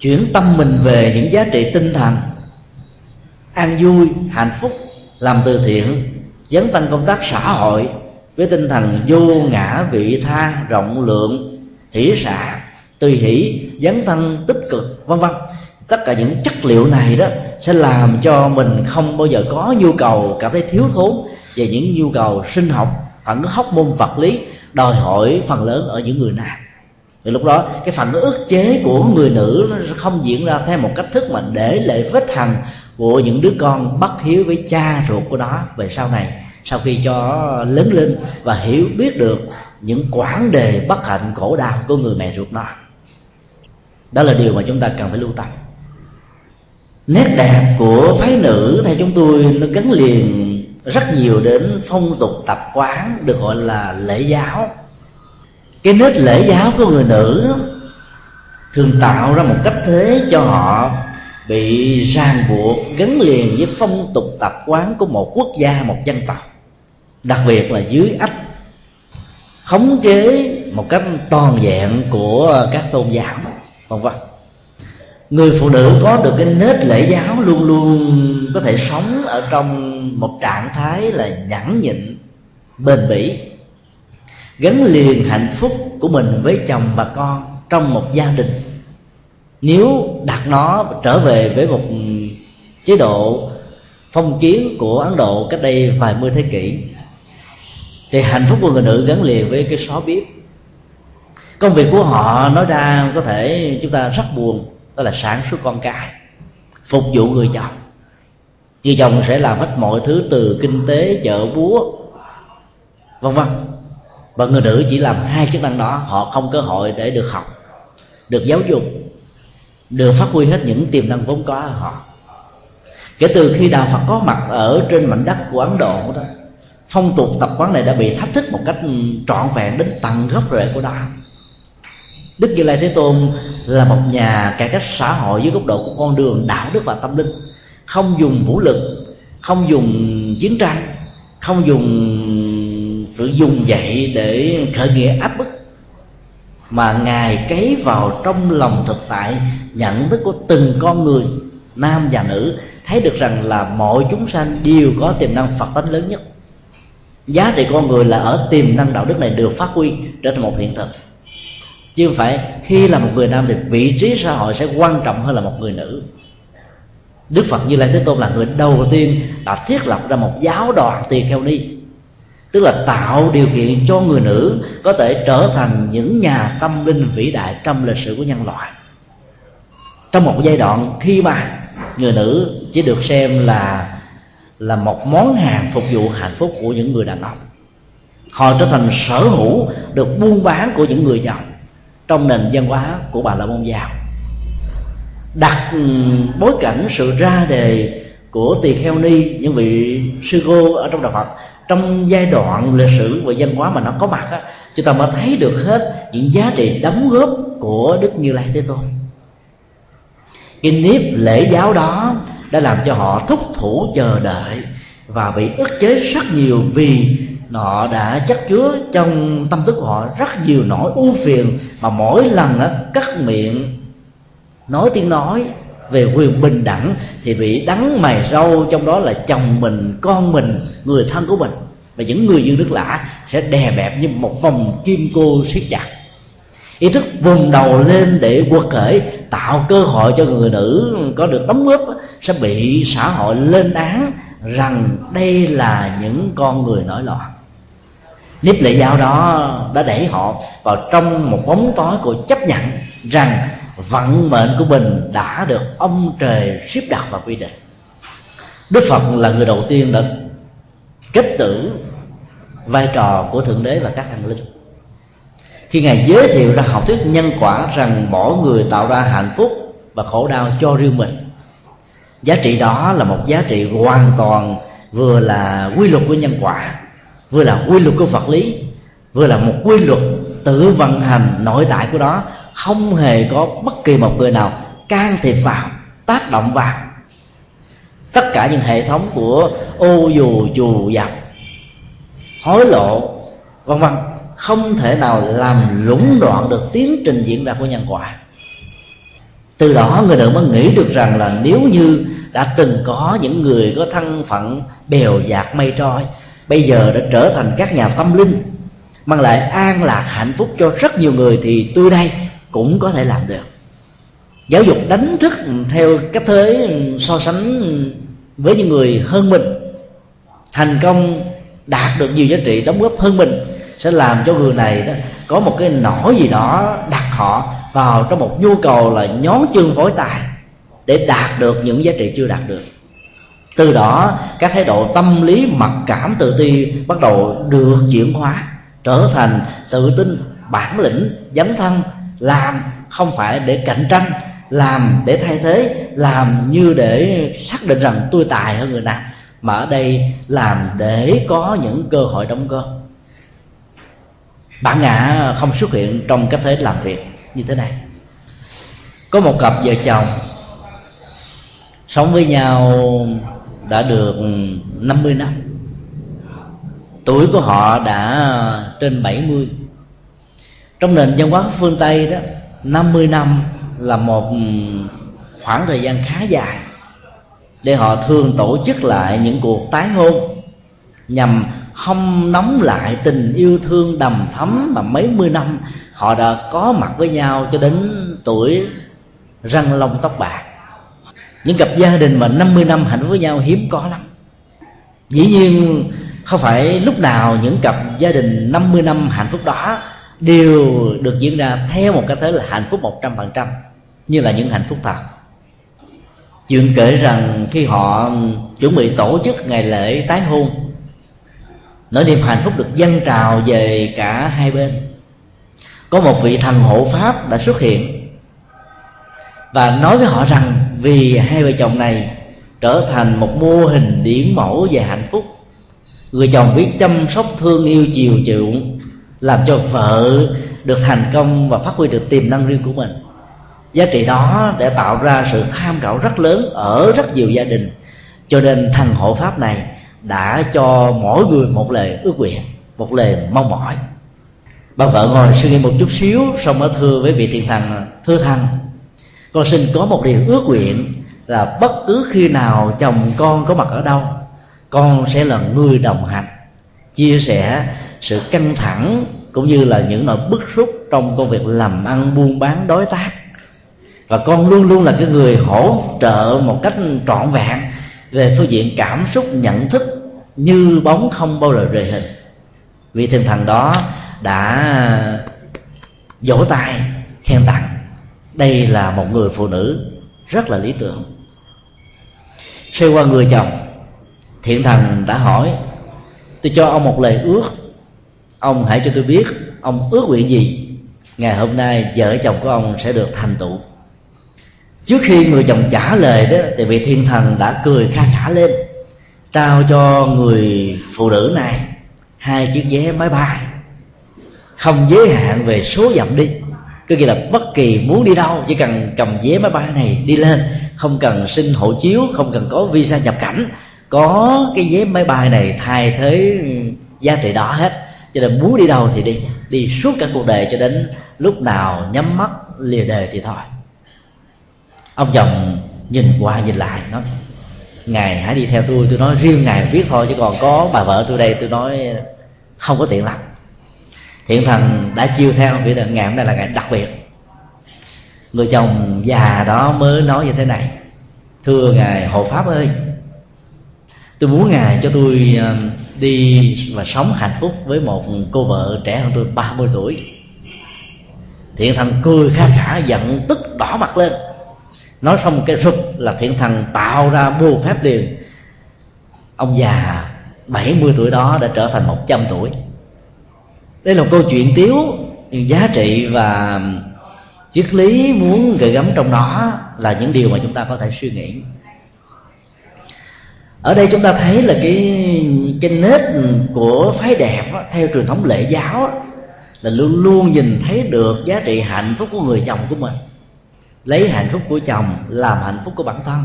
chuyển tâm mình về những giá trị tinh thần, an vui, hạnh phúc, làm từ thiện, dấn tăng công tác xã hội với tinh thần vô ngã, vị tha, rộng lượng, hỷ xạ tùy hỷ, dấn thân, tích cực, vân vân. Tất cả những chất liệu này đó sẽ làm cho mình không bao giờ có nhu cầu cảm thấy thiếu thốn về những nhu cầu sinh học phản hóc môn vật lý đòi hỏi phần lớn ở những người nam. Thì lúc đó, cái phần ức chế của người nữ nó không diễn ra theo một cách thức mà để lại vết hằn của những đứa con bất hiếu với cha ruột của nó. Về sau này, sau khi cho lớn lên và hiểu biết được những quãng đề bất hạnh khổ đau của người mẹ ruột nó. Đó là điều mà chúng ta cần phải lưu tâm. Nét đẹp của phái nữ theo chúng tôi nó gắn liền rất nhiều đến phong tục tập quán được gọi là lễ giáo. Cái nết lễ giáo của người nữ thường tạo ra một cách thế cho họ bị ràng buộc, gắn liền với phong tục tập quán của một quốc gia, một dân tộc. Đặc biệt là dưới ách khống chế một cách toàn vẹn của các tôn giáo, vân vân người phụ nữ có được cái nết lễ giáo luôn luôn có thể sống ở trong một trạng thái là nhẫn nhịn, bền bỉ, gắn liền hạnh phúc của mình với chồng và con trong một gia đình. Nếu đặt nó trở về với một chế độ phong kiến của ấn độ cách đây vài mươi thế kỷ, thì hạnh phúc của người nữ gắn liền với cái xó bếp công việc của họ nói ra có thể chúng ta rất buồn đó là sản xuất con cái, phục vụ người chồng. Người chồng sẽ làm hết mọi thứ từ kinh tế, chợ, búa, vân vân. Và người nữ chỉ làm hai chức năng đó, họ không cơ hội để được học, được giáo dục, được phát huy hết những tiềm năng vốn có ở họ. Kể từ khi đạo phật có mặt ở trên mảnh đất của ấn độ đó, phong tục tập quán này đã bị thách thức một cách trọn vẹn đến tận gốc rễ của nó đức như lai thế tôn là một nhà cải cách xã hội dưới góc độ của con đường đạo đức và tâm linh. Không dùng vũ lực, không dùng chiến tranh, không dùng sự dùng dạy để khởi nghĩa áp bức, mà ngài cấy vào trong lòng thực tại, nhận thức của từng con người, nam và nữ, thấy được rằng là mọi chúng sanh đều có tiềm năng phật tánh lớn nhất. Giá trị con người là ở tiềm năng đạo đức này được phát huy trở thành một hiện thực chứ không phải khi là một người nam thì vị trí xã hội sẽ quan trọng hơn là một người nữ. Đức phật như lai thế tôn là người đầu tiên đã thiết lập ra một giáo đoàn tỳ kheo ni. Tức là tạo điều kiện cho người nữ có thể trở thành những nhà tâm linh vĩ đại trong lịch sử của nhân loại. Trong một giai đoạn khi mà người nữ chỉ được xem là là một món hàng phục vụ hạnh phúc của những người đàn ông. Họ trở thành sở hữu, được buôn bán của những người giàu trong nền văn hóa của bà la môn giáo. Đặt ừ, bối cảnh sự ra đề của tỳ kheo ni những vị sư cô ở trong đạo phật trong giai đoạn lịch sử và văn hóa mà nó có mặt á, chúng ta mới thấy được hết những giá trị đóng góp của đức như lai thế tôn. Cái nếp lễ giáo đó đã làm cho họ thúc thủ chờ đợi và bị ức chế rất nhiều vì họ đã chất chứa trong tâm thức của họ rất nhiều nỗi ưu phiền mà mỗi lần á, cắt miệng nói tiếng nói về quyền bình đẳng thì bị đắng mày râu trong đó là chồng mình con mình người thân của mình. Và những người dân nước lạ sẽ đè bẹp như một vòng kim cô siết chặt. Ý thức vùng đầu lên để quật khởi tạo cơ hội cho người nữ có được đóng góp sẽ bị xã hội lên án rằng đây là những con người nổi loạn nếp lệ giáo đó đã đẩy họ vào trong một bóng tối của chấp nhận rằng vận mệnh của mình đã được ông trời xếp đặt và quy định. Đức phật là người đầu tiên đã kết tử vai trò của thượng đế và các thần linh. Khi ngài giới thiệu ra học thuyết nhân quả rằng mỗi người tạo ra hạnh phúc và khổ đau cho riêng mình, giá trị đó là một giá trị hoàn toàn vừa là quy luật của nhân quả vừa là quy luật của vật lý, vừa là một quy luật tự vận hành nội tại của đó không hề có bất kỳ một người nào can thiệp vào, tác động vào. Tất cả những hệ thống của ô, dù chù dập hối lộ, vân vân, không thể nào làm lũng đoạn được tiến trình diễn ra của nhân quả. Từ đó người đời mới nghĩ được rằng là nếu như đã từng có những người có thân phận bèo dạt mây trôi bây giờ đã trở thành các nhà tâm linh, mang lại an lạc hạnh phúc cho rất nhiều người thì tôi đây cũng có thể làm được. Giáo dục đánh thức theo cách thế, so sánh với những người hơn mình, thành công đạt được nhiều giá trị đóng góp hơn mình sẽ làm cho người này đó có một cái nỗi gì đó đặt họ vào trong một nhu cầu là nhón chương phối tài để đạt được những giá trị chưa đạt được từ đó, các thái độ tâm lý mặc cảm tự ti bắt đầu được chuyển hóa, trở thành tự tin bản lĩnh, dấn thân, làm không phải để cạnh tranh, làm để thay thế, làm như để xác định rằng tôi tài hơn người nào, mà ở đây làm để có những cơ hội đóng cơ bản ngã không xuất hiện trong cách thế làm việc như thế này. Có một cặp vợ chồng sống với nhau đã được ừ, 50 năm tuổi của họ đã trên 70 trong nền văn hóa phương Tây đó 50 năm là một ừ, khoảng thời gian khá dài để họ thường tổ chức lại những cuộc tái hôn nhằm không nóng lại tình yêu thương đầm thắm mà mấy mươi năm họ đã có mặt với nhau cho đến tuổi răng lông tóc bạc những cặp gia đình mà 50 năm hạnh phúc với nhau hiếm có lắm. Dĩ nhiên, không phải lúc nào những cặp gia đình 50 năm hạnh phúc đó đều được diễn ra theo một cái thế là hạnh phúc một trăm phần trăm, như là những hạnh phúc thật. Chuyện kể rằng khi họ chuẩn bị tổ chức ngày lễ tái hôn, nỗi niềm hạnh phúc được dâng trào về cả hai bên. Có một vị thần hộ pháp đã xuất hiện và nói với họ rằng, vì hai vợ chồng này trở thành một mô hình điển mẫu về hạnh phúc. Người chồng biết chăm sóc, thương yêu, chiều chuộng, làm cho vợ được thành công và phát huy được tiềm năng riêng của mình. Giá trị đó để tạo ra sự tham khảo rất lớn ở rất nhiều gia đình. Cho nên thần hộ pháp này đã cho mỗi người một lời ước nguyện, một lời mong mỏi. Bà vợ ngồi suy nghĩ một chút xíu, xong mới thưa với vị thiền thần, thưa thằng con xin có một điều ước nguyện là bất cứ khi nào chồng con có mặt ở đâu, con sẽ là người đồng hành, chia sẻ sự căng thẳng cũng như là những nỗi bức xúc trong công việc làm ăn, buôn bán, đối tác. Và con luôn luôn là cái người hỗ trợ một cách trọn vẹn về phương diện cảm xúc, nhận thức như bóng không bao giờ rời hình. Vị thiên thần đó đã vỗ tay khen tặng đây là một người phụ nữ rất là lý tưởng. Xoay qua người chồng, thiện thần đã hỏi, tôi cho ông một lời ước. Ông hãy cho tôi biết ông ước nguyện gì. Ngày hôm nay vợ chồng của ông sẽ được thành tựu. Trước khi người chồng trả lời đó, thì vị thiên thần đã cười kha khả lên, trao cho người phụ nữ này hai chiếc vé máy bay. Không giới hạn về số dặm đi có nghĩa là bất kỳ muốn đi đâu, chỉ cần cầm vé máy bay này đi lên, không cần xin hộ chiếu, không cần có visa nhập cảnh, có cái vé máy bay này thay thế giá trị đó hết. Cho nên muốn đi đâu thì đi đi suốt cả cuộc đời cho đến lúc nào nhắm mắt lìa đời thì thôi. Ông chồng nhìn qua nhìn lại, nói, ngài hãy đi theo tôi tôi nói riêng ngài biết thôi, chứ còn có bà vợ tôi đây, tôi nói không có tiện lắm thiện thần đã chiêu theo vì là ngày hôm nay là ngày đặc biệt. Người chồng già đó mới nói như thế này. Thưa ngài hộ pháp ơi, tôi muốn ngài cho tôi ờ, đi và sống hạnh phúc với một cô vợ trẻ hơn tôi 30 tuổi. Thiện thần cười kha khả, giận tức đỏ mặt lên. Nói xong cái rụt là thiện thần tạo ra bùa phép liền. Ông già 70 tuổi đó đã trở thành 100 tuổi đây là một câu chuyện tiếu nhưng giá trị và triết lý muốn gợi gắm trong đó là những điều mà chúng ta có thể suy nghĩ. Ở đây chúng ta thấy là cái cái nết của phái đẹp đó, theo truyền thống lễ giáo đó, là luôn luôn nhìn thấy được giá trị hạnh phúc của người chồng của mình. Lấy hạnh phúc của chồng làm hạnh phúc của bản thân.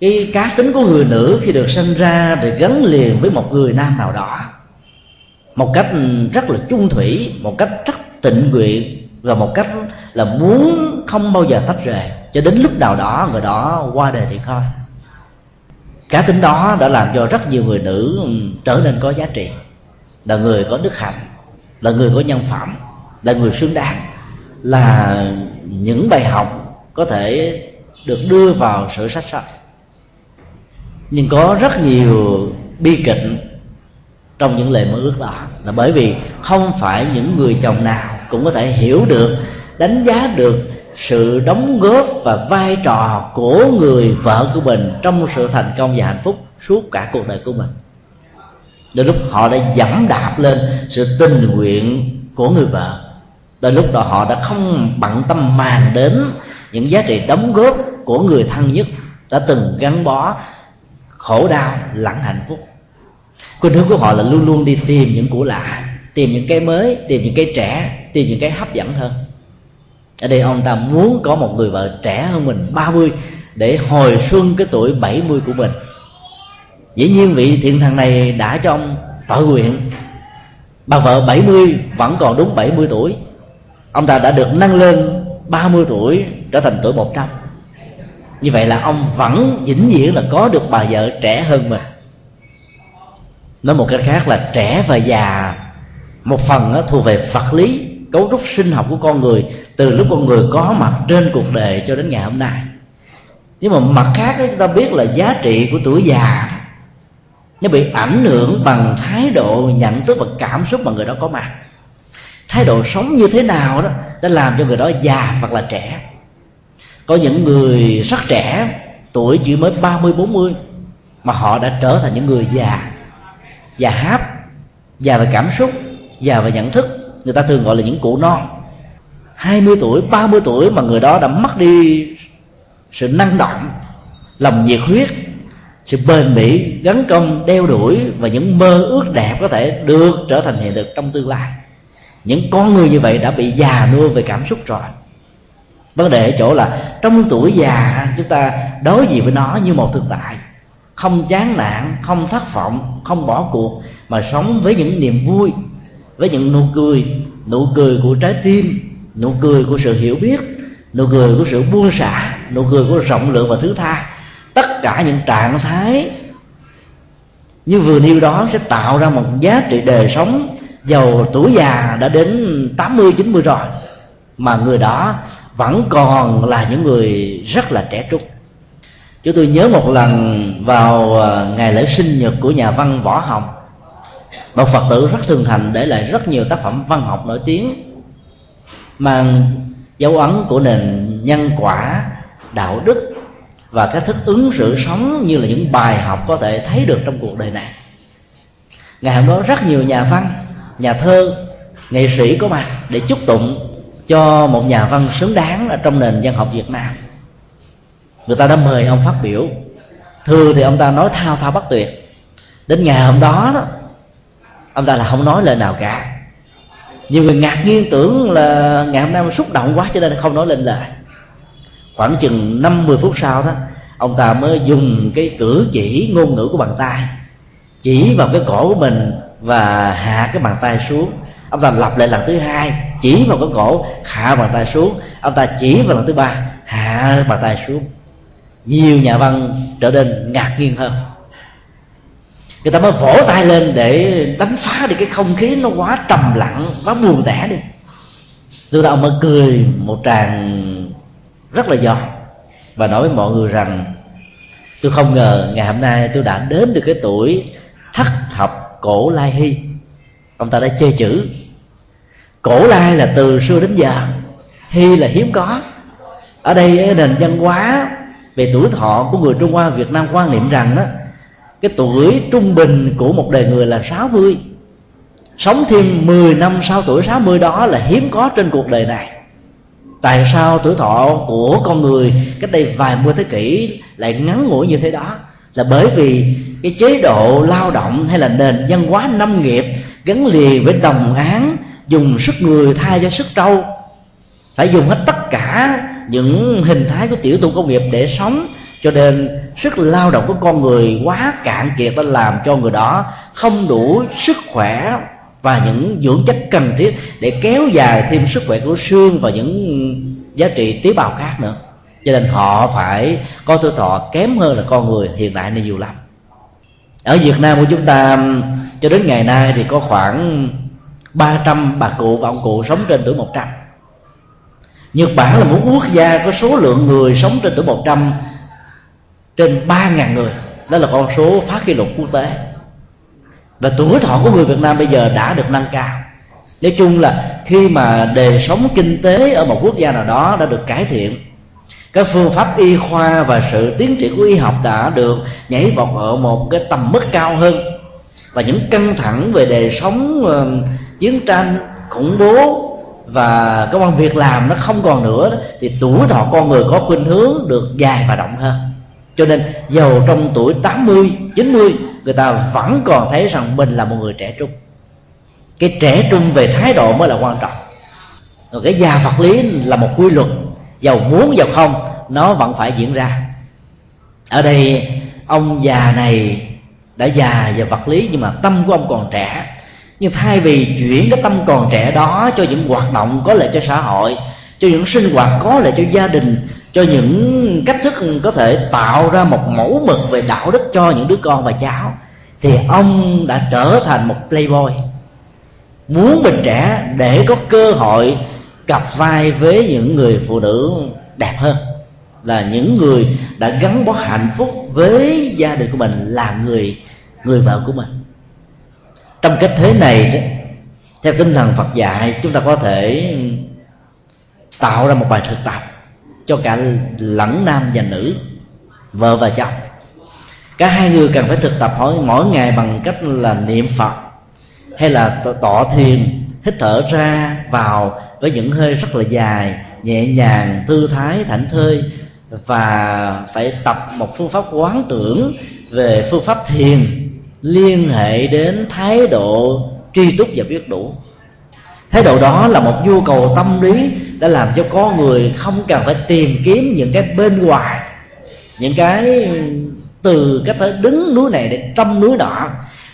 Cái cá tính của người nữ khi được sinh ra thì gắn liền với một người nam nào đó một cách rất là chung thủy, một cách rất tịnh nguyện, và một cách là muốn không bao giờ tách rời. Cho đến lúc nào đó, người đó qua đời thì coi cá tính đó đã làm cho rất nhiều người nữ trở nên có giá trị. Là người có đức hạnh, là người có nhân phẩm, là người xứng đáng. Là những bài học có thể được đưa vào sử sách sách nhưng có rất nhiều bi kịch trong những lời mơ ước đó. Là bởi vì không phải những người chồng nào cũng có thể hiểu được, đánh giá được sự đóng góp và vai trò của người vợ của mình trong sự thành công và hạnh phúc suốt cả cuộc đời của mình. Đến lúc họ đã dẫm đạp lên sự tình nguyện của người vợ. Đến lúc đó họ đã không bận tâm màng đến những giá trị đóng góp của người thân nhất, đã từng gắn bó, khổ đau, lẫn hạnh phúc khuynh hướng của họ là luôn luôn đi tìm những của lạ, tìm những cái mới, tìm những cái trẻ, tìm những cái hấp dẫn hơn. Ở đây ông ta muốn có một người vợ trẻ hơn mình 30 để hồi xuân cái tuổi 70 của mình. Dĩ nhiên vị thiện thần này đã cho ông tội nguyện. Bà vợ 70 vẫn còn đúng 70 tuổi. Ông ta đã được nâng lên 30 tuổi, trở thành tuổi 100 như vậy là ông vẫn vĩnh viễn là có được bà vợ trẻ hơn mình nói một cách khác là trẻ và già. Một phần đó thuộc về vật lý, cấu trúc sinh học của con người từ lúc con người có mặt trên cuộc đời cho đến ngày hôm nay. Nhưng mà mặt khác chúng ta biết là giá trị của tuổi già, nó bị ảnh hưởng bằng thái độ, nhận thức và cảm xúc mà người đó có mặt. Thái độ sống như thế nào đó, đã làm cho người đó già hoặc là trẻ. Có những người rất trẻ, tuổi chỉ mới 30 40 mà họ đã trở thành những người già già háp già về cảm xúc già về nhận thức. Người ta thường gọi là những cụ non. 20 tuổi 30 tuổi mà người đó đã mất đi sự năng động, lòng nhiệt huyết, sự bền bỉ, gắn công, đeo đuổi và những mơ ước đẹp có thể được trở thành hiện thực trong tương lai. Những con người như vậy đã bị già nua về cảm xúc rồi. Vấn đề ở chỗ là trong tuổi già, chúng ta đối diện với nó như một thực tại không chán nản, không thất vọng, không bỏ cuộc, mà sống với những niềm vui, với những nụ cười nụ cười của trái tim, nụ cười của sự hiểu biết, nụ cười của sự buông xả, nụ cười của rộng lượng và thứ tha. Tất cả những trạng thái như vừa nêu đó sẽ tạo ra một giá trị đời sống giàu tuổi già đã đến 80 90 rồi. Mà người đó vẫn còn là những người rất là trẻ trung chúng tôi nhớ một lần vào à, ngày lễ sinh nhật của nhà văn võ hồng. Một phật tử rất thường thành để lại rất nhiều tác phẩm văn học nổi tiếng, mang dấu ấn của nền nhân quả, đạo đức và các thức ứng xử sống như là những bài học có thể thấy được trong cuộc đời này. Ngày hôm đó rất nhiều nhà văn, nhà thơ, nghệ sĩ có mặt để chúc tụng cho một nhà văn xứng đáng ở trong nền văn học Việt Nam người ta đã mời ông phát biểu. Thường thì ông ta nói thao thao bất tuyệt. Đến ngày hôm đó đó, ông ta là không nói lời nào cả. Nhiều người ngạc nhiên tưởng là ngày hôm nay xúc động quá cho nên không nói lên lời. Khoảng chừng 50 phút sau đó, ông ta mới dùng cái cử chỉ ngôn ngữ của bàn tay, chỉ vào cái cổ của mình và hạ cái bàn tay xuống. Ông ta lặp lại lần thứ hai, chỉ vào cái cổ, hạ bàn tay xuống. Ông ta chỉ vào lần thứ ba, hạ bàn tay xuống nhiều nhà văn trở nên ngạc nhiên hơn. Người ta mới vỗ tay lên để đánh phá đi cái không khí nó quá trầm lặng, quá buồn tẻ đi. Từ đó ông mới cười một tràng rất là giòn và nói với mọi người rằng, tôi không ngờ ngày hôm nay tôi đã đến được cái tuổi thất thập cổ lai hy. Ông ta đã chơi chữ, cổ lai là từ xưa đến giờ, hy là hiếm có. Ở đây nền văn hóa về tuổi thọ của người Trung Hoa, Việt Nam quan niệm rằng đó cái tuổi trung bình của một đời người là 60 sống thêm 10 năm sau tuổi 60 đó là hiếm có trên cuộc đời này. Tại sao tuổi thọ của con người cách đây vài mươi thế kỷ lại ngắn ngủi như thế đó? Là bởi vì cái chế độ lao động hay là nền văn hóa nông nghiệp gắn liền với đồng án dùng sức người, thay cho sức trâu, phải dùng hết tất cả những hình thái của tiểu tu công nghiệp để sống, cho nên sức lao động của con người quá cạn kiệt đã làm cho người đó không đủ sức khỏe và những dưỡng chất cần thiết để kéo dài thêm sức khỏe của xương và những giá trị tế bào khác nữa. Cho nên họ phải có tuổi thọ kém hơn là con người hiện đại này nhiều lắm. Ở Việt Nam của chúng ta, cho đến ngày nay thì có khoảng 300 bà cụ và ông cụ sống trên tuổi 100 Nhật Bản là một quốc gia có số lượng người sống trên tuổi 100 trên 3.000 người. Đó là con số phá kỷ lục quốc tế. Và tuổi thọ của người Việt Nam bây giờ đã được nâng cao. Nói chung là khi mà đời sống kinh tế ở một quốc gia nào đó đã được cải thiện, các phương pháp y khoa và sự tiến triển của y học đã được nhảy vọt ở một cái tầm mức cao hơn. Và những căng thẳng về đời sống ờ, chiến tranh, khủng bố và công việc làm nó không còn nữa thì tuổi thọ con người có khuynh hướng được dài và động hơn. Cho nên giàu trong tuổi 80, 90 người ta vẫn còn thấy rằng mình là một người trẻ trung. Cái trẻ trung về thái độ mới là quan trọng. Rồi cái già vật lý là một quy luật giàu muốn giàu không nó vẫn phải diễn ra. Ở đây ông già này đã già về vật lý nhưng mà tâm của ông còn trẻ nhưng thay vì chuyển cái tâm còn trẻ đó cho những hoạt động có lợi cho xã hội, cho những sinh hoạt có lợi cho gia đình, cho những cách thức có thể tạo ra một mẫu mực về đạo đức cho những đứa con và cháu, thì ông đã trở thành một playboy. Muốn mình trẻ để có cơ hội cặp vai với những người phụ nữ đẹp hơn, là những người đã gắn bó hạnh phúc với gia đình của mình, là người người vợ của mình trong cái thế này theo tinh thần Phật dạy, chúng ta có thể tạo ra một bài thực tập cho cả lẫn nam và nữ, vợ và chồng. Cả hai người cần phải thực tập mỗi mỗi ngày bằng cách là niệm phật hay là tọa thiền, hít thở ra vào với những hơi rất là dài, nhẹ nhàng, thư thái, thảnh thơi và phải tập một phương pháp quán tưởng về phương pháp thiền liên hệ đến thái độ tri túc và biết đủ. Thái độ đó là một nhu cầu tâm lý đã làm cho con người không cần phải tìm kiếm những cái bên ngoài, những cái từ cách phải đứng núi này để trong núi nọ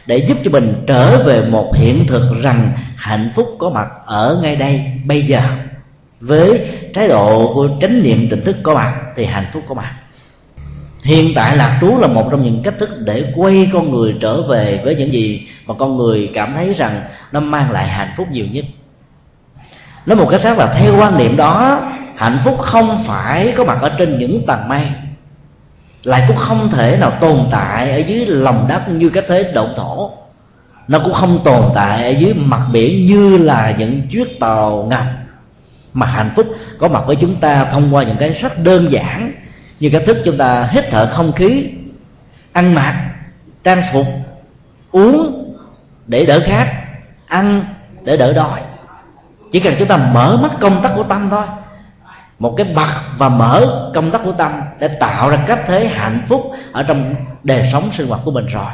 để giúp cho mình trở về một hiện thực rằng hạnh phúc có mặt ở ngay đây, bây giờ. Với thái độ của chánh niệm tỉnh thức có mặt thì hạnh phúc có mặt hiện tại lạc trú là một trong những cách thức để quay con người trở về với những gì mà con người cảm thấy rằng nó mang lại hạnh phúc nhiều nhất. Nói một cách khác là theo quan niệm đó, hạnh phúc không phải có mặt ở trên những tầng mây, lại cũng không thể nào tồn tại ở dưới lòng đất như cái thế động thổ. Nó cũng không tồn tại ở dưới mặt biển như là những chiếc tàu ngầm. Mà hạnh phúc có mặt với chúng ta thông qua những cái rất đơn giản như cách thức chúng ta hít thở không khí, ăn mặc, trang phục, uống để đỡ khát, ăn để đỡ đói. Chỉ cần chúng ta mở mắt công tắc của tâm thôi. Một cái bật và mở công tắc của tâm để tạo ra cách thế hạnh phúc ở trong đời sống sinh hoạt của mình rồi.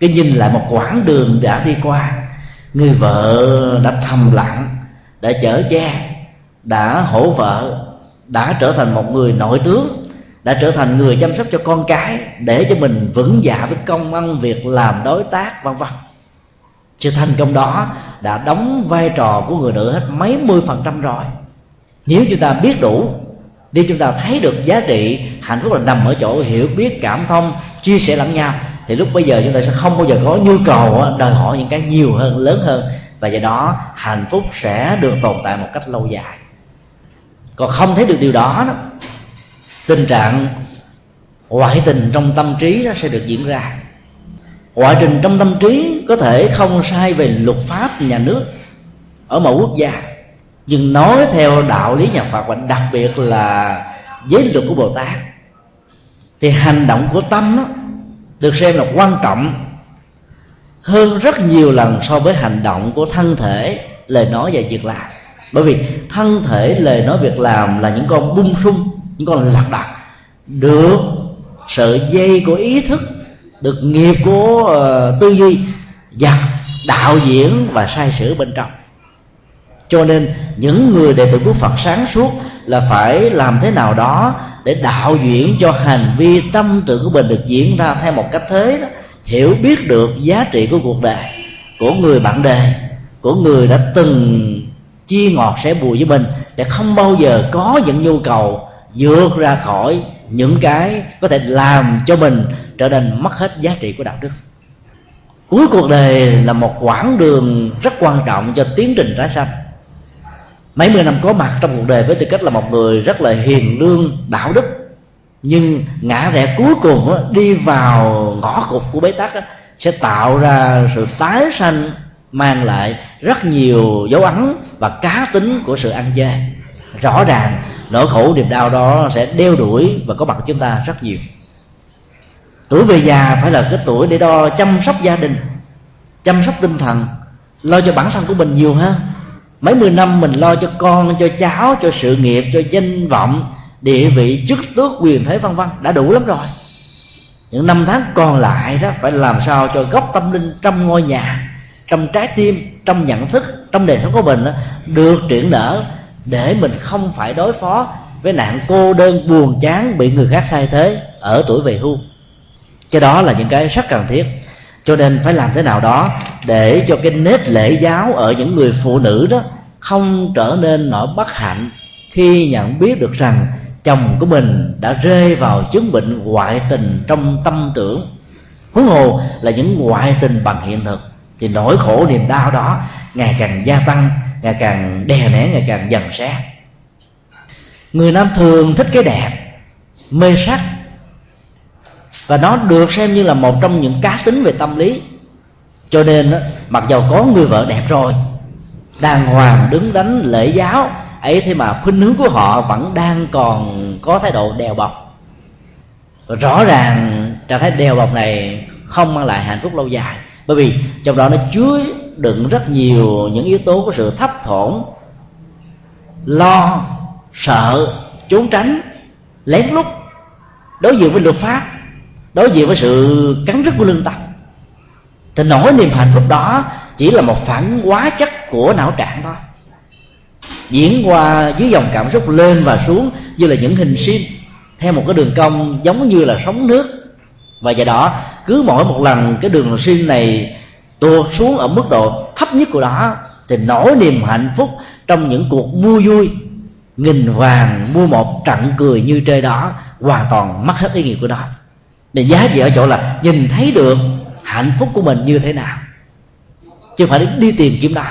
Cái nhìn lại một quãng đường đã đi qua, người vợ đã thầm lặng, đã chở che, đã hỗ vợ, đã trở thành một người nội tướng đã trở thành người chăm sóc cho con cái để cho mình vững dạ với công ăn việc làm đối tác vân vân. Sự thành công đó đã đóng vai trò của người nữ hết mấy mươi phần trăm rồi. Nếu chúng ta biết đủ nếu chúng ta thấy được giá trị hạnh phúc là nằm ở chỗ hiểu biết cảm thông chia sẻ lẫn nhau thì lúc bây giờ chúng ta sẽ không bao giờ có nhu cầu đòi hỏi những cái nhiều hơn lớn hơn. Và do đó hạnh phúc sẽ được tồn tại một cách lâu dài. Còn không thấy được điều đó, đó tình trạng ngoại tình trong tâm trí nó sẽ được diễn ra. Ngoại tình trong tâm trí có thể không sai về luật pháp nhà nước ở 某 quốc gia nhưng nói theo đạo lý nhà Phật và đặc biệt là giới luật của Bồ Tát thì hành động của tâm đó, được xem là quan trọng hơn rất nhiều lần so với hành động của thân thể lời nói và việc làm. Bởi vì thân thể lời nói việc làm là những con bung sung những con lạc đặt được sợi dây của ý thức được nghiệp của uh, tư duy và đạo diễn và sai sửa bên trong. Cho nên những người đệ tử của Phật sáng suốt là phải làm thế nào đó để đạo diễn cho hành vi tâm tưởng của mình được diễn ra theo một cách thế đó hiểu biết được giá trị của cuộc đời của người bạn đời của người đã từng chia ngọt sẽ bùi với mình để không bao giờ có những nhu cầu vượt ra khỏi những cái có thể làm cho mình trở nên mất hết giá trị của đạo đức. Cuối cuộc đời là một quãng đường rất quan trọng cho tiến trình tái sanh. Mấy mươi năm có mặt trong cuộc đời với tư cách là một người rất là hiền lương đạo đức nhưng ngã rẽ cuối cùng đó, đi vào ngõ cụt của bế tắc đó, sẽ tạo ra sự tái sanh mang lại rất nhiều dấu ấn và cá tính của sự ăn chơi rõ ràng nỗi khổ niềm đau đó sẽ đeo đuổi và có mặt chúng ta rất nhiều. Tuổi về già phải là cái tuổi để đo chăm sóc gia đình chăm sóc tinh thần lo cho bản thân của mình nhiều ha. Mấy mươi năm mình lo cho con cho cháu cho sự nghiệp cho danh vọng địa vị chức tước quyền thế vân vân đã đủ lắm rồi. Những năm tháng còn lại đó phải làm sao cho gốc tâm linh trong ngôi nhà trong trái tim trong nhận thức trong đời sống của mình đó, được triển nở để mình không phải đối phó với nạn cô đơn buồn chán bị người khác thay thế ở tuổi về hưu. Cái đó là những cái rất cần thiết. Cho nên phải làm thế nào đó để cho cái nết lễ giáo ở những người phụ nữ đó không trở nên nỗi bất hạnh khi nhận biết được rằng chồng của mình đã rơi vào chứng bệnh ngoại tình trong tâm tưởng. Huống hồ là những ngoại tình bằng hiện thực. Thì nỗi khổ niềm đau đó ngày càng gia tăng ngày càng đè nén, ngày càng dần xét. Người nam thường thích cái đẹp, mê sắc. Và nó được xem như là một trong những cá tính về tâm lý. Cho nên mặc dầu có người vợ đẹp rồi, đàng hoàng, đứng đánh lễ giáo, ấy thế mà khuynh hướng của họ vẫn đang còn có thái độ đèo bọc. Rõ ràng trạng thái đèo bọc này không mang lại hạnh phúc lâu dài, bởi vì trong đó nó chứa đựng rất nhiều những yếu tố của sự thấp thỏm, lo, sợ, trốn tránh, lén lút, đối diện với luật pháp, đối diện với sự cắn rứt của lương tâm. Thì nỗi niềm hạnh phúc đó chỉ là một phản hóa chất của não trạng thôi. Diễn qua dưới dòng cảm xúc lên và xuống như là những hình sim, theo một cái đường cong giống như là sóng nước. Và do đó, cứ mỗi một lần cái đường sim này tuột xuống ở mức độ thấp nhất của đó thì nỗi niềm hạnh phúc trong những cuộc mua vui, nghìn vàng mua một trận cười như trời đó hoàn toàn mất hết ý nghĩa của nó để giá trị ở chỗ là nhìn thấy được hạnh phúc của mình như thế nào, chứ phải đi tìm kiếm đó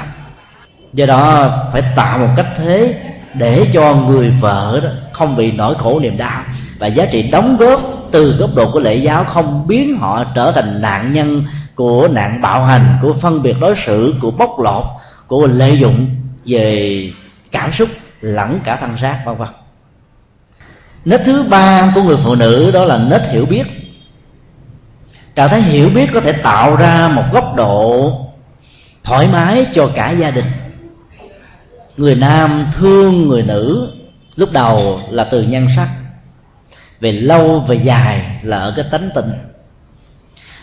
do đó phải tạo một cách thế để cho người vợ đó không bị nỗi khổ niềm đau và giá trị đóng góp từ góc độ của lễ giáo không biến họ trở thành nạn nhân của nạn bạo hành, của phân biệt đối xử, của bóc lột, của lợi dụng về cảm xúc lẫn cả thân xác, vân vân. Nết thứ ba của người phụ nữ đó là nết hiểu biết. Trạng thái hiểu biết có thể tạo ra một góc độ thoải mái cho cả gia đình. Người nam thương người nữ lúc đầu là từ nhân sắc, về lâu về dài là ở cái tánh tình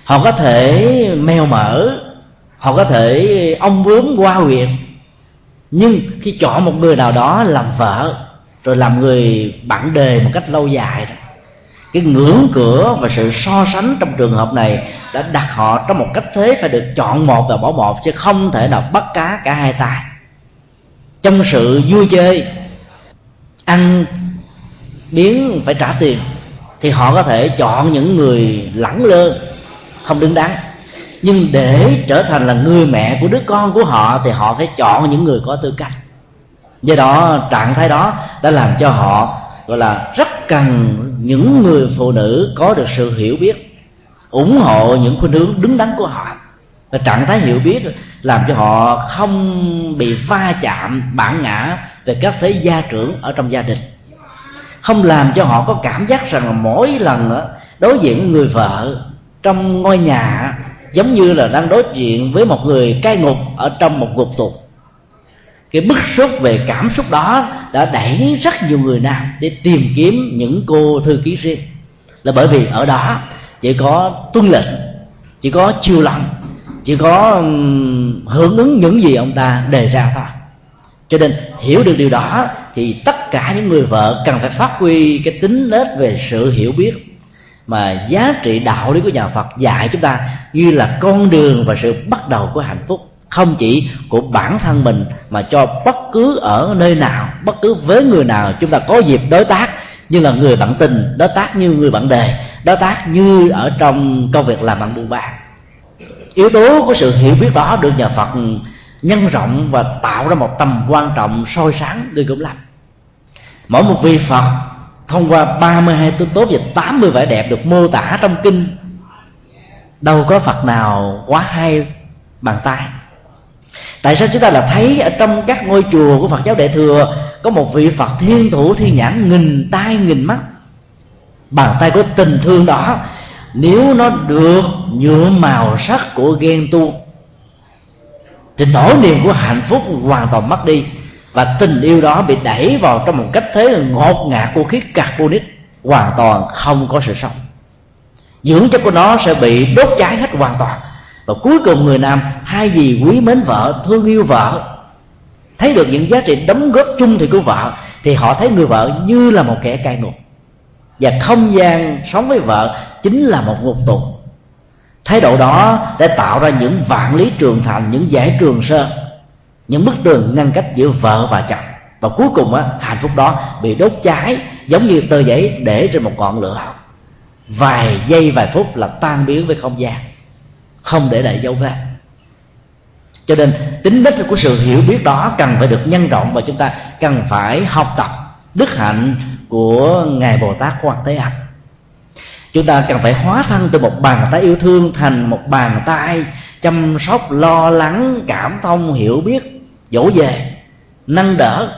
họ có thể mèo mỡ họ có thể ông bướm qua huyện, nhưng khi chọn một người nào đó làm vợ rồi làm người bạn đề một cách lâu dài đó cái ngưỡng cửa và sự so sánh trong trường hợp này đã đặt họ trong một cách thế phải được chọn một và bỏ một chứ không thể nào bắt cá cả hai tay. Trong sự vui chơi ăn biến phải trả tiền thì họ có thể chọn những người lẳng lơ không đứng đắn. Nhưng để trở thành là người mẹ của đứa con của họ thì họ phải chọn những người có tư cách. Do đó, trạng thái đó đã làm cho họ, gọi là, rất cần những người phụ nữ có được sự hiểu biết, ủng hộ những khuynh hướng đứng đắn của họ. Và trạng thái hiểu biết làm cho họ không bị va chạm, bản ngã về các thế gia trưởng ở trong gia đình. Không làm cho họ có cảm giác rằng là mỗi lần đối diện với người vợ trong ngôi nhà giống như là đang đối diện với một người cai ngục ở trong một ngục tù. Cái bức xúc về cảm xúc đó đã đẩy rất nhiều người nam để tìm kiếm những cô thư ký riêng. Là bởi vì ở đó chỉ có tuân lệnh, chỉ có chiêu lòng chỉ có hưởng ứng những gì ông ta đề ra thôi. Cho nên hiểu được điều đó thì tất cả những người vợ cần phải phát huy cái tính nết về sự hiểu biết mà giá trị đạo lý của nhà Phật dạy chúng ta như là con đường và sự bắt đầu của hạnh phúc. Không chỉ của bản thân mình, mà cho bất cứ ở nơi nào, bất cứ với người nào chúng ta có dịp đối tác, như là người bạn tình, đối tác như người bạn đề đối tác như ở trong công việc làm ăn buôn bán. Yếu tố của sự hiểu biết đó được nhà phật nhân rộng và tạo ra một tầm quan trọng soi sáng, người cũng làm. Mỗi một vị phật thông qua 32 tướng tốt và 80 vẻ đẹp được mô tả trong kinh, đâu có phật nào quá hai bàn tay tại sao chúng ta là thấy ở trong các ngôi chùa của phật giáo đại thừa có một vị phật thiên thủ thiên nhãn nghìn tay nghìn mắt? Bàn tay của tình thương đó, nếu nó được nhuộm màu sắc của ghen tu thì nỗi niềm của hạnh phúc hoàn toàn mất đi và tình yêu đó bị đẩy vào trong một cách thế là ngột ngạt của khí carbonic, hoàn toàn không có sự sống. Dưỡng chất của nó sẽ bị đốt cháy hết hoàn toàn. Và cuối cùng người nam, thay vì quý mến vợ, thương yêu vợ, thấy được những giá trị đóng góp chung thì của vợ, thì họ thấy người vợ như là một kẻ cai ngục và không gian sống với vợ chính là một ngục tù. Thái độ đó để tạo ra những vạn lý trường thành, những giải trường sơn những bức tường ngăn cách giữa vợ và chồng. Và cuối cùng á, hạnh phúc đó bị đốt cháy giống như tờ giấy để trên một ngọn lửa vài giây vài phút là tan biến với không gian. Không để lại dấu vết. Cho nên tính đích của sự hiểu biết đó cần phải được nhân rộng và chúng ta cần phải học tập đức hạnh của ngài bồ tát quan thế âm. Chúng ta cần phải hóa thân từ một bàn tay yêu thương thành một bàn tay chăm sóc lo lắng cảm thông hiểu biết dỗ về nâng đỡ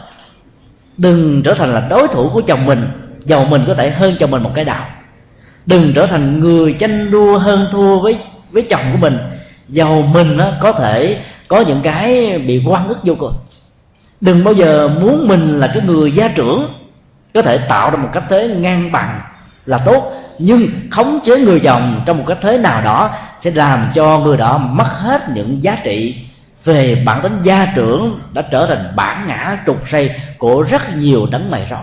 đừng trở thành là đối thủ của chồng mình giàu mình có thể hơn chồng mình một cái đạo. Đừng trở thành người tranh đua hơn thua với với chồng của mình giàu mình á, có thể có những cái bị quan ức vô cùng. Đừng bao giờ muốn mình là cái người gia trưởng có thể tạo ra một cách thế ngang bằng là tốt nhưng khống chế người chồng trong một cách thế nào đó sẽ làm cho người đó mất hết những giá trị về bản tính gia trưởng đã trở thành bản ngã trục say của rất nhiều đấng mày râu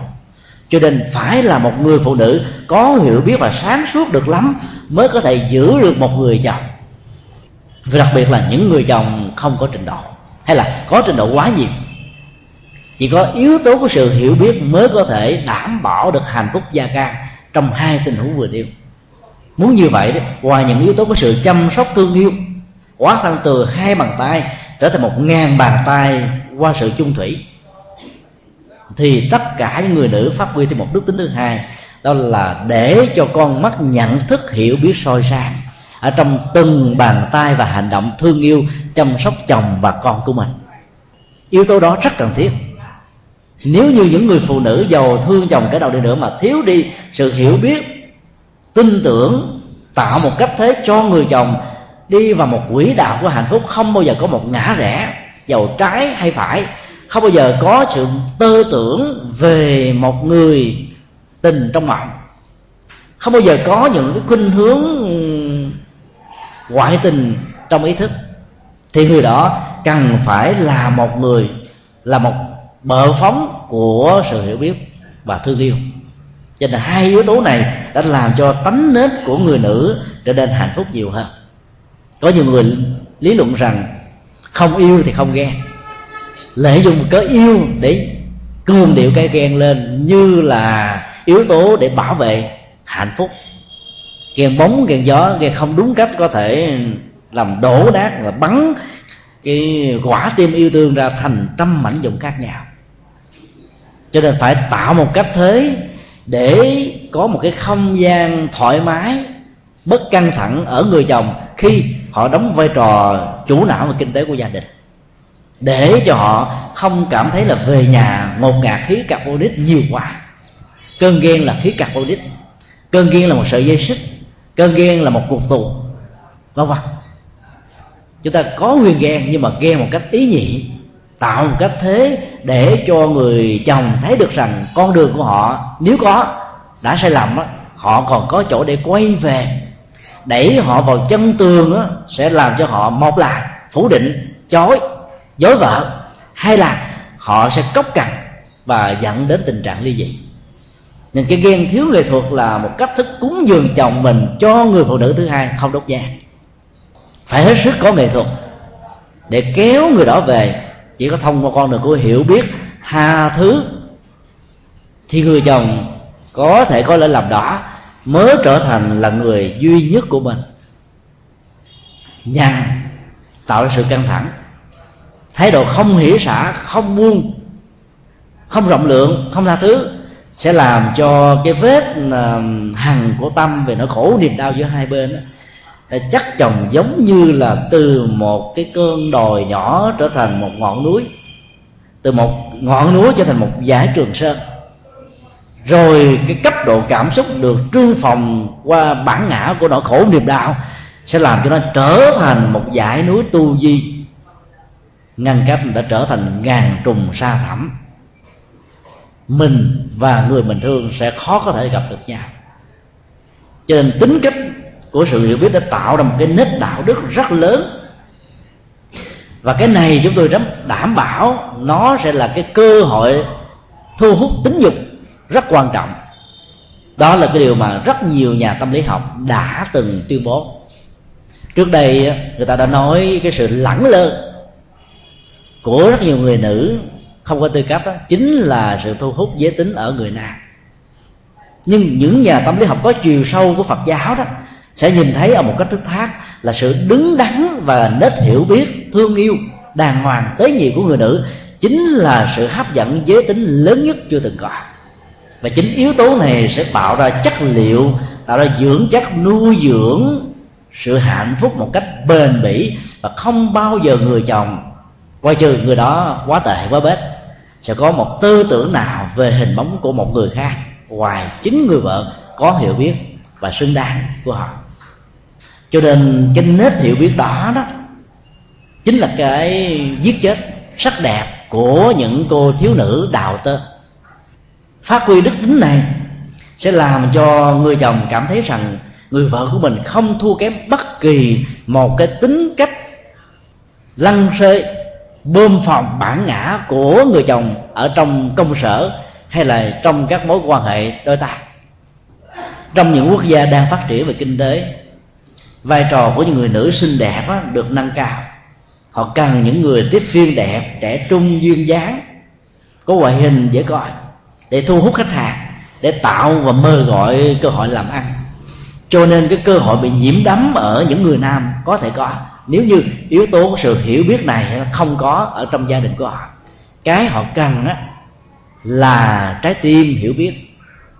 cho nên phải là một người phụ nữ có hiểu biết và sáng suốt được lắm mới có thể giữ được một người chồng. Và đặc biệt là những người chồng không có trình độ hay là có trình độ quá nhiều. Chỉ có yếu tố của sự hiểu biết mới có thể đảm bảo được hạnh phúc gia can trong hai tình huống vừa nêu. Muốn như vậy đó, ngoài những yếu tố của sự chăm sóc thương yêu hóa thân từ hai bàn tay trở thành một ngàn bàn tay qua sự chung thủy. Thì tất cả những người nữ phát huy thêm một đức tính thứ hai, đó là để cho con mắt nhận thức, hiểu biết soi sáng ở trong từng bàn tay và hành động thương yêu, chăm sóc chồng và con của mình. Yếu tố đó rất cần thiết. Nếu như những người phụ nữ giàu thương chồng cái đầu đi nữa mà thiếu đi sự hiểu biết, tin tưởng, tạo một cách thế cho người chồng đi vào một quỹ đạo của hạnh phúc không bao giờ có một ngã rẽ giàu trái hay phải. Không bao giờ có sự tư tưởng về một người tình trong mộng không bao giờ có những cái khuynh hướng ngoại tình trong ý thức. Thì người đó cần phải là một người, là một bờ phóng của sự hiểu biết và thương yêu. Cho nên hai yếu tố này đã làm cho tánh nết của người nữ trở nên hạnh phúc nhiều hơn có nhiều người lý luận rằng không yêu thì không ghen. Lợi dụng cớ yêu để cường điệu cái ghen lên như là yếu tố để bảo vệ hạnh phúc. Ghen bóng, ghen gió, ghen không đúng cách có thể làm đổ nát và bắn cái quả tim yêu thương ra thành trăm mảnh dụng khác nhau. Cho nên phải tạo một cách thế để có một cái không gian thoải mái, bất căng thẳng ở người chồng khi họ đóng vai trò chủ não và kinh tế của gia đình. Để cho họ không cảm thấy là về nhà ngột ngạt khí carbonic nhiều quá. Cơn ghen là khí carbonic. Cơn ghen là một sợi dây xích. Cơn ghen là một cuộc tù. Vân vân. Chúng ta có nguyên ghen nhưng mà ghen một cách ý nhị tạo một cách thế để cho người chồng thấy được rằng con đường của họ nếu có đã sai lầm đó, họ còn có chỗ để quay về đẩy họ vào chân tường á, sẽ làm cho họ, một là phủ định chối, dối vợ hay là họ sẽ cốc cằn và dẫn đến tình trạng ly dị. Nên cái ghen thiếu nghệ thuật là một cách thức cúng dường chồng mình cho người phụ nữ thứ hai không đốt nhang phải hết sức có nghệ thuật. Để kéo người đó về, chỉ có thông qua con đường của hiểu biết, tha thứ, thì người chồng có thể có lỗi lầm đó mới trở thành là người duy nhất của mình. Nhằn tạo ra sự căng thẳng. Thái độ không hiểu xả không buông không rộng lượng không tha thứ sẽ làm cho cái vết à, hằn của tâm về nỗi khổ niềm đau giữa hai bên đó, chắc chồng giống như là từ một cái cơn đồi nhỏ trở thành một ngọn núi từ một ngọn núi trở thành một dải trường sơn rồi cái cấp độ cảm xúc được trương phòng qua bản ngã của nỗi khổ niềm đau sẽ làm cho nó trở thành một dải núi tu di. Ngăn cách đã trở thành ngàn trùng sa thẳm. Mình và người mình thương sẽ khó có thể gặp được nhau. Cho nên tính cách của sự hiểu biết đã tạo ra một cái nết đạo đức rất lớn. Và cái này chúng tôi rất đảm bảo nó sẽ là cái cơ hội thu hút tính dục rất quan trọng. Đó là cái điều mà rất nhiều nhà tâm lý học đã từng tuyên bố. Trước đây người ta đã nói cái sự lẳng lơ của rất nhiều người nữ không có tư cách đó chính là sự thu hút giới tính ở người nam. Nhưng những nhà tâm lý học có chiều sâu của phật giáo đó sẽ nhìn thấy ở một cách thức khác là sự đứng đắn và nết hiểu biết, thương yêu, đàng hoàng tế nhị của người nữ chính là sự hấp dẫn giới tính lớn nhất chưa từng có và chính yếu tố này sẽ tạo ra chất liệu, tạo ra dưỡng chất nuôi dưỡng sự hạnh phúc một cách bền bỉ và không bao giờ người chồng quay trừ người đó quá tệ, quá bết, sẽ có một tư tưởng nào về hình bóng của một người khác ngoài chính người vợ có hiểu biết và xứng đáng của họ. Cho nên cái nết hiểu biết đó đó chính là cái giết chết sắc đẹp của những cô thiếu nữ đào tơ phát huy đức tính này sẽ làm cho người chồng cảm thấy rằng người vợ của mình không thua kém bất kỳ một cái tính cách lăng xê bơm phòng bản ngã của người chồng ở trong công sở hay là trong các mối quan hệ đôi ta. Trong những quốc gia đang phát triển về kinh tế vai trò của những người nữ xinh đẹp á, được nâng cao. Họ cần những người tiếp viên đẹp trẻ trung duyên dáng có ngoại hình dễ coi để thu hút khách hàng, để tạo và mời gọi cơ hội làm ăn. Cho nên cái cơ hội bị nhiễm đắm ở những người nam có thể có. Nếu như yếu tố của sự hiểu biết này không có ở trong gia đình của họ, cái họ cần á là trái tim hiểu biết.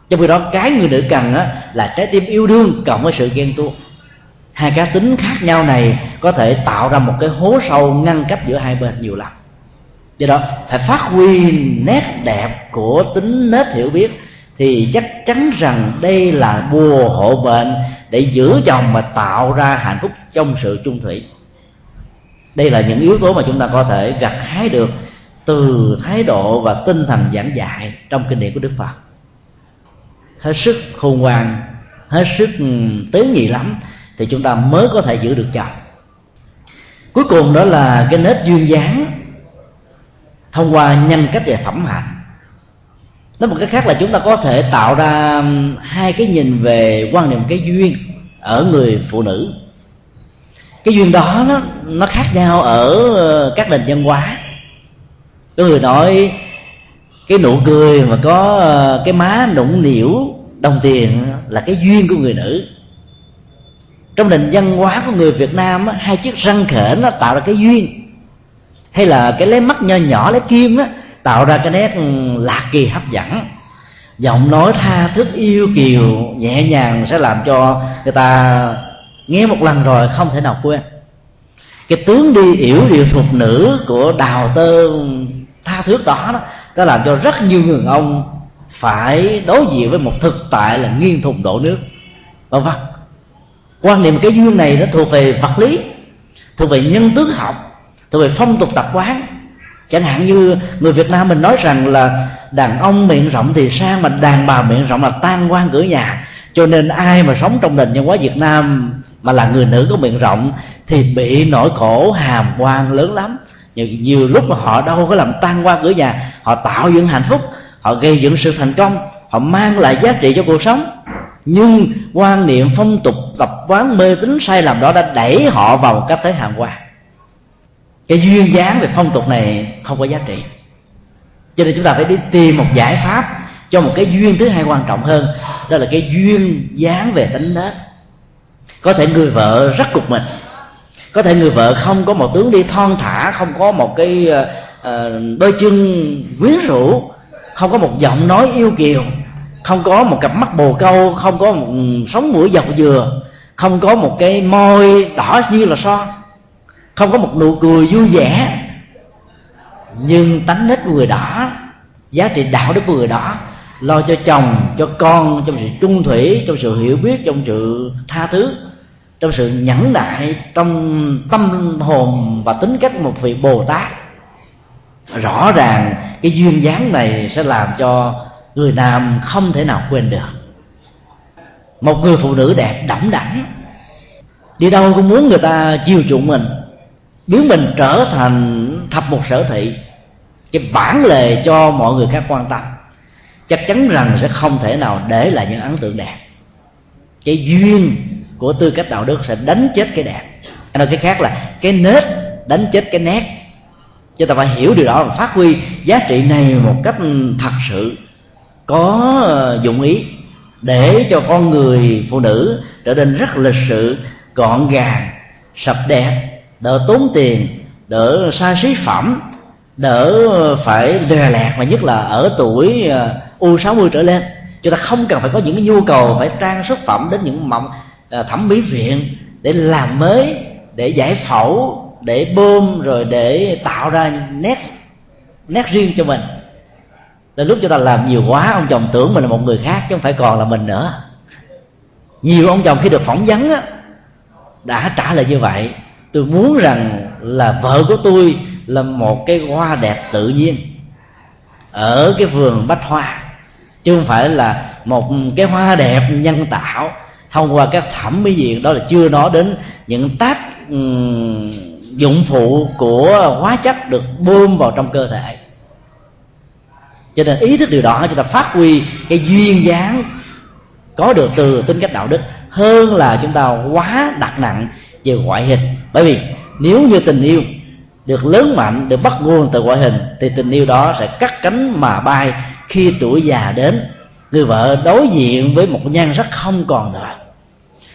Trong khi đó, cái người nữ cần á là trái tim yêu đương cộng với sự ghen tuông. Hai cá tính khác nhau này có thể tạo ra một cái hố sâu ngăn cách giữa hai bên nhiều lắm do đó, phải phát huy nét đẹp của tính nết hiểu biết thì chắc chắn rằng đây là bùa hộ bệnh để giữ chồng mà tạo ra hạnh phúc trong sự chung thủy. Đây là những yếu tố mà chúng ta có thể gặt hái được từ thái độ và tinh thần giảng dạy trong kinh điển của đức phật. Hết sức khôn ngoan, hết sức ừ, tế nhị lắm thì chúng ta mới có thể giữ được chồng. Cuối cùng đó là cái nết duyên dáng thông qua nhân cách và phẩm hạnh. Nói một cách khác là chúng ta có thể tạo ra um, hai cái nhìn về quan niệm cái duyên ở người phụ nữ. Cái duyên đó nó nó khác nhau ở ờ, các nền văn hóa. Có người nói cái nụ cười mà có ờ, cái má nũng nỉu đồng tiền là cái duyên của người nữ. Trong nền văn hóa của người Việt Nam hai chiếc răng khểnh nó tạo ra cái duyên hay là cái lấy mắt nho nhỏ, lấy kim á, tạo ra cái nét lạc kỳ hấp dẫn. Giọng nói tha thức yêu kiều, nhẹ nhàng sẽ làm cho người ta nghe một lần rồi không thể nào quên. Cái tướng đi yểu điệu thuộc nữ của đào tơ tha thước đó đó đã làm cho rất nhiều người ông phải đối diện với một thực tại là nghiêng thùng đổ nước. Vân vân quan niệm cái duyên này nó thuộc về vật lý, thuộc về nhân tướng học thuộc về phong tục tập quán. Chẳng hạn như người việt nam mình nói rằng là đàn ông miệng rộng thì sang mà đàn bà miệng rộng là tan quan cửa nhà. Cho nên ai mà sống trong nền văn hóa việt nam mà là người nữ có miệng rộng thì bị nỗi khổ hàm quan lớn lắm. Nhiều, nhiều lúc mà họ đâu có làm tan qua cửa nhà họ tạo dựng hạnh phúc họ gây dựng sự thành công họ mang lại giá trị cho cuộc sống. Nhưng quan niệm phong tục tập quán mê tín sai lầm đó đã đẩy họ vào một cách thế hàng quan cái duyên dáng về phong tục này không có giá trị. Cho nên chúng ta phải đi tìm một giải pháp cho một cái duyên thứ hai quan trọng hơn đó là cái duyên dáng về tính nết. Có thể người vợ rất cục mình có thể người vợ không có một tướng đi thon thả không có một cái uh, đôi chân quyến rũ không có một giọng nói yêu kiều không có một cặp mắt bồ câu không có một ừ, sống mũi dọc dừa không có một cái môi đỏ như là son không có một nụ cười vui vẻ. Nhưng tánh nết của người đó, giá trị đạo đức của người đó, lo cho chồng, cho con, trong sự trung thủy, trong sự hiểu biết, trong sự tha thứ, trong sự nhẫn nại, trong tâm hồn và tính cách một vị bồ tát. Rõ ràng cái duyên dáng này sẽ làm cho người nam không thể nào quên được. Một người phụ nữ đẹp đẫm đẳng đi đâu cũng muốn người ta chiều chuộng mình biến mình trở thành thập một sở thị, cái bản lề cho mọi người khác quan tâm, chắc chắn rằng sẽ không thể nào để lại những ấn tượng đẹp. Cái duyên của tư cách đạo đức sẽ đánh chết cái đẹp. Nói cái khác là cái nết đánh chết cái nét. Chúng ta phải hiểu điều đó và phát huy giá trị này một cách thật sự, có dụng ý để cho con người phụ nữ trở nên rất lịch sự, gọn gàng, sạch đẹp đỡ tốn tiền đỡ xa xí phẩm đỡ phải lè lẹt và nhất là ở tuổi ờ, u 60 trở lên. Chúng ta không cần phải có những cái nhu cầu phải trang sức phẩm đến những mộng ờ, thẩm mỹ viện để làm mới để giải phẫu để bơm rồi để tạo ra nét nét riêng cho mình. Đến lúc chúng ta làm nhiều quá ông chồng tưởng mình là một người khác chứ không phải còn là mình nữa. Nhiều ông chồng khi được phỏng vấn á, đã trả lời như vậy tôi muốn rằng là vợ của tôi là một cái hoa đẹp tự nhiên ở cái vườn bách hoa chứ không phải là một cái hoa đẹp nhân tạo. Thông qua các thẩm mỹ viện đó là chưa nói đến những tác um, dụng phụ của hóa chất được bơm vào trong cơ thể. Cho nên ý thức điều đó chúng ta phát huy cái duyên dáng có được từ tính cách đạo đức hơn là chúng ta quá đặt nặng về ngoại hình. Bởi vì nếu như tình yêu được lớn mạnh, được bắt nguồn từ ngoại hình, thì tình yêu đó sẽ cắt cánh mà bay khi tuổi già đến. Người vợ đối diện với một nhan sắc không còn nữa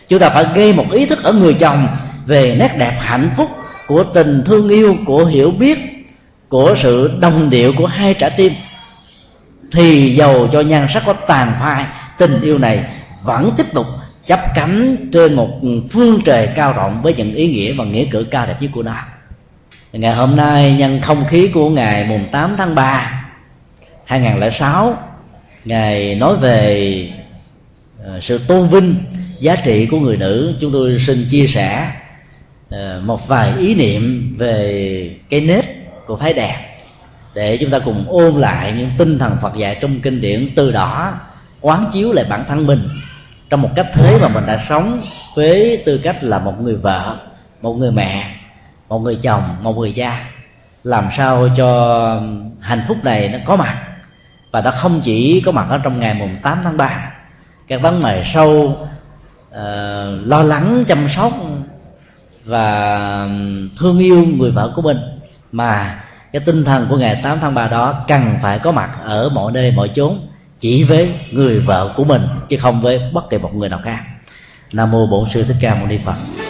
chúng ta phải gây một ý thức ở người chồng về nét đẹp hạnh phúc của tình thương yêu, của hiểu biết, của sự đồng điệu của hai trái tim. Thì giàu cho nhan sắc có tàn phai, tình yêu này vẫn tiếp tục chấp cánh trên một phương trời cao rộng với những ý nghĩa và nghĩa cử cao đẹp nhất của nó. Ngày hôm nay, nhân không khí của ngày mùng 8 tháng 3 2006 ngài nói về ờ, sự tôn vinh giá trị của người nữ. Chúng tôi xin chia sẻ ờ, một vài ý niệm về cái nết của phái đẹp để chúng ta cùng ôn lại những tinh thần Phật dạy trong kinh điển từ đó quán chiếu lại bản thân mình trong một cách thế mà mình đã sống với tư cách là một người vợ một người mẹ một người chồng một người cha làm sao cho hạnh phúc này nó có mặt? Và nó không chỉ có mặt ở trong ngày mùng 8 tháng 3 các vấn đề sâu uh, ờ, lo lắng chăm sóc và thương yêu người vợ của mình. Mà cái tinh thần của ngày 8 tháng 3 đó cần phải có mặt ở mọi nơi mọi chốn chỉ với người vợ của mình, chứ không với bất kỳ một người nào khác. Nam mô bổn sư thích ca mâu ni phật.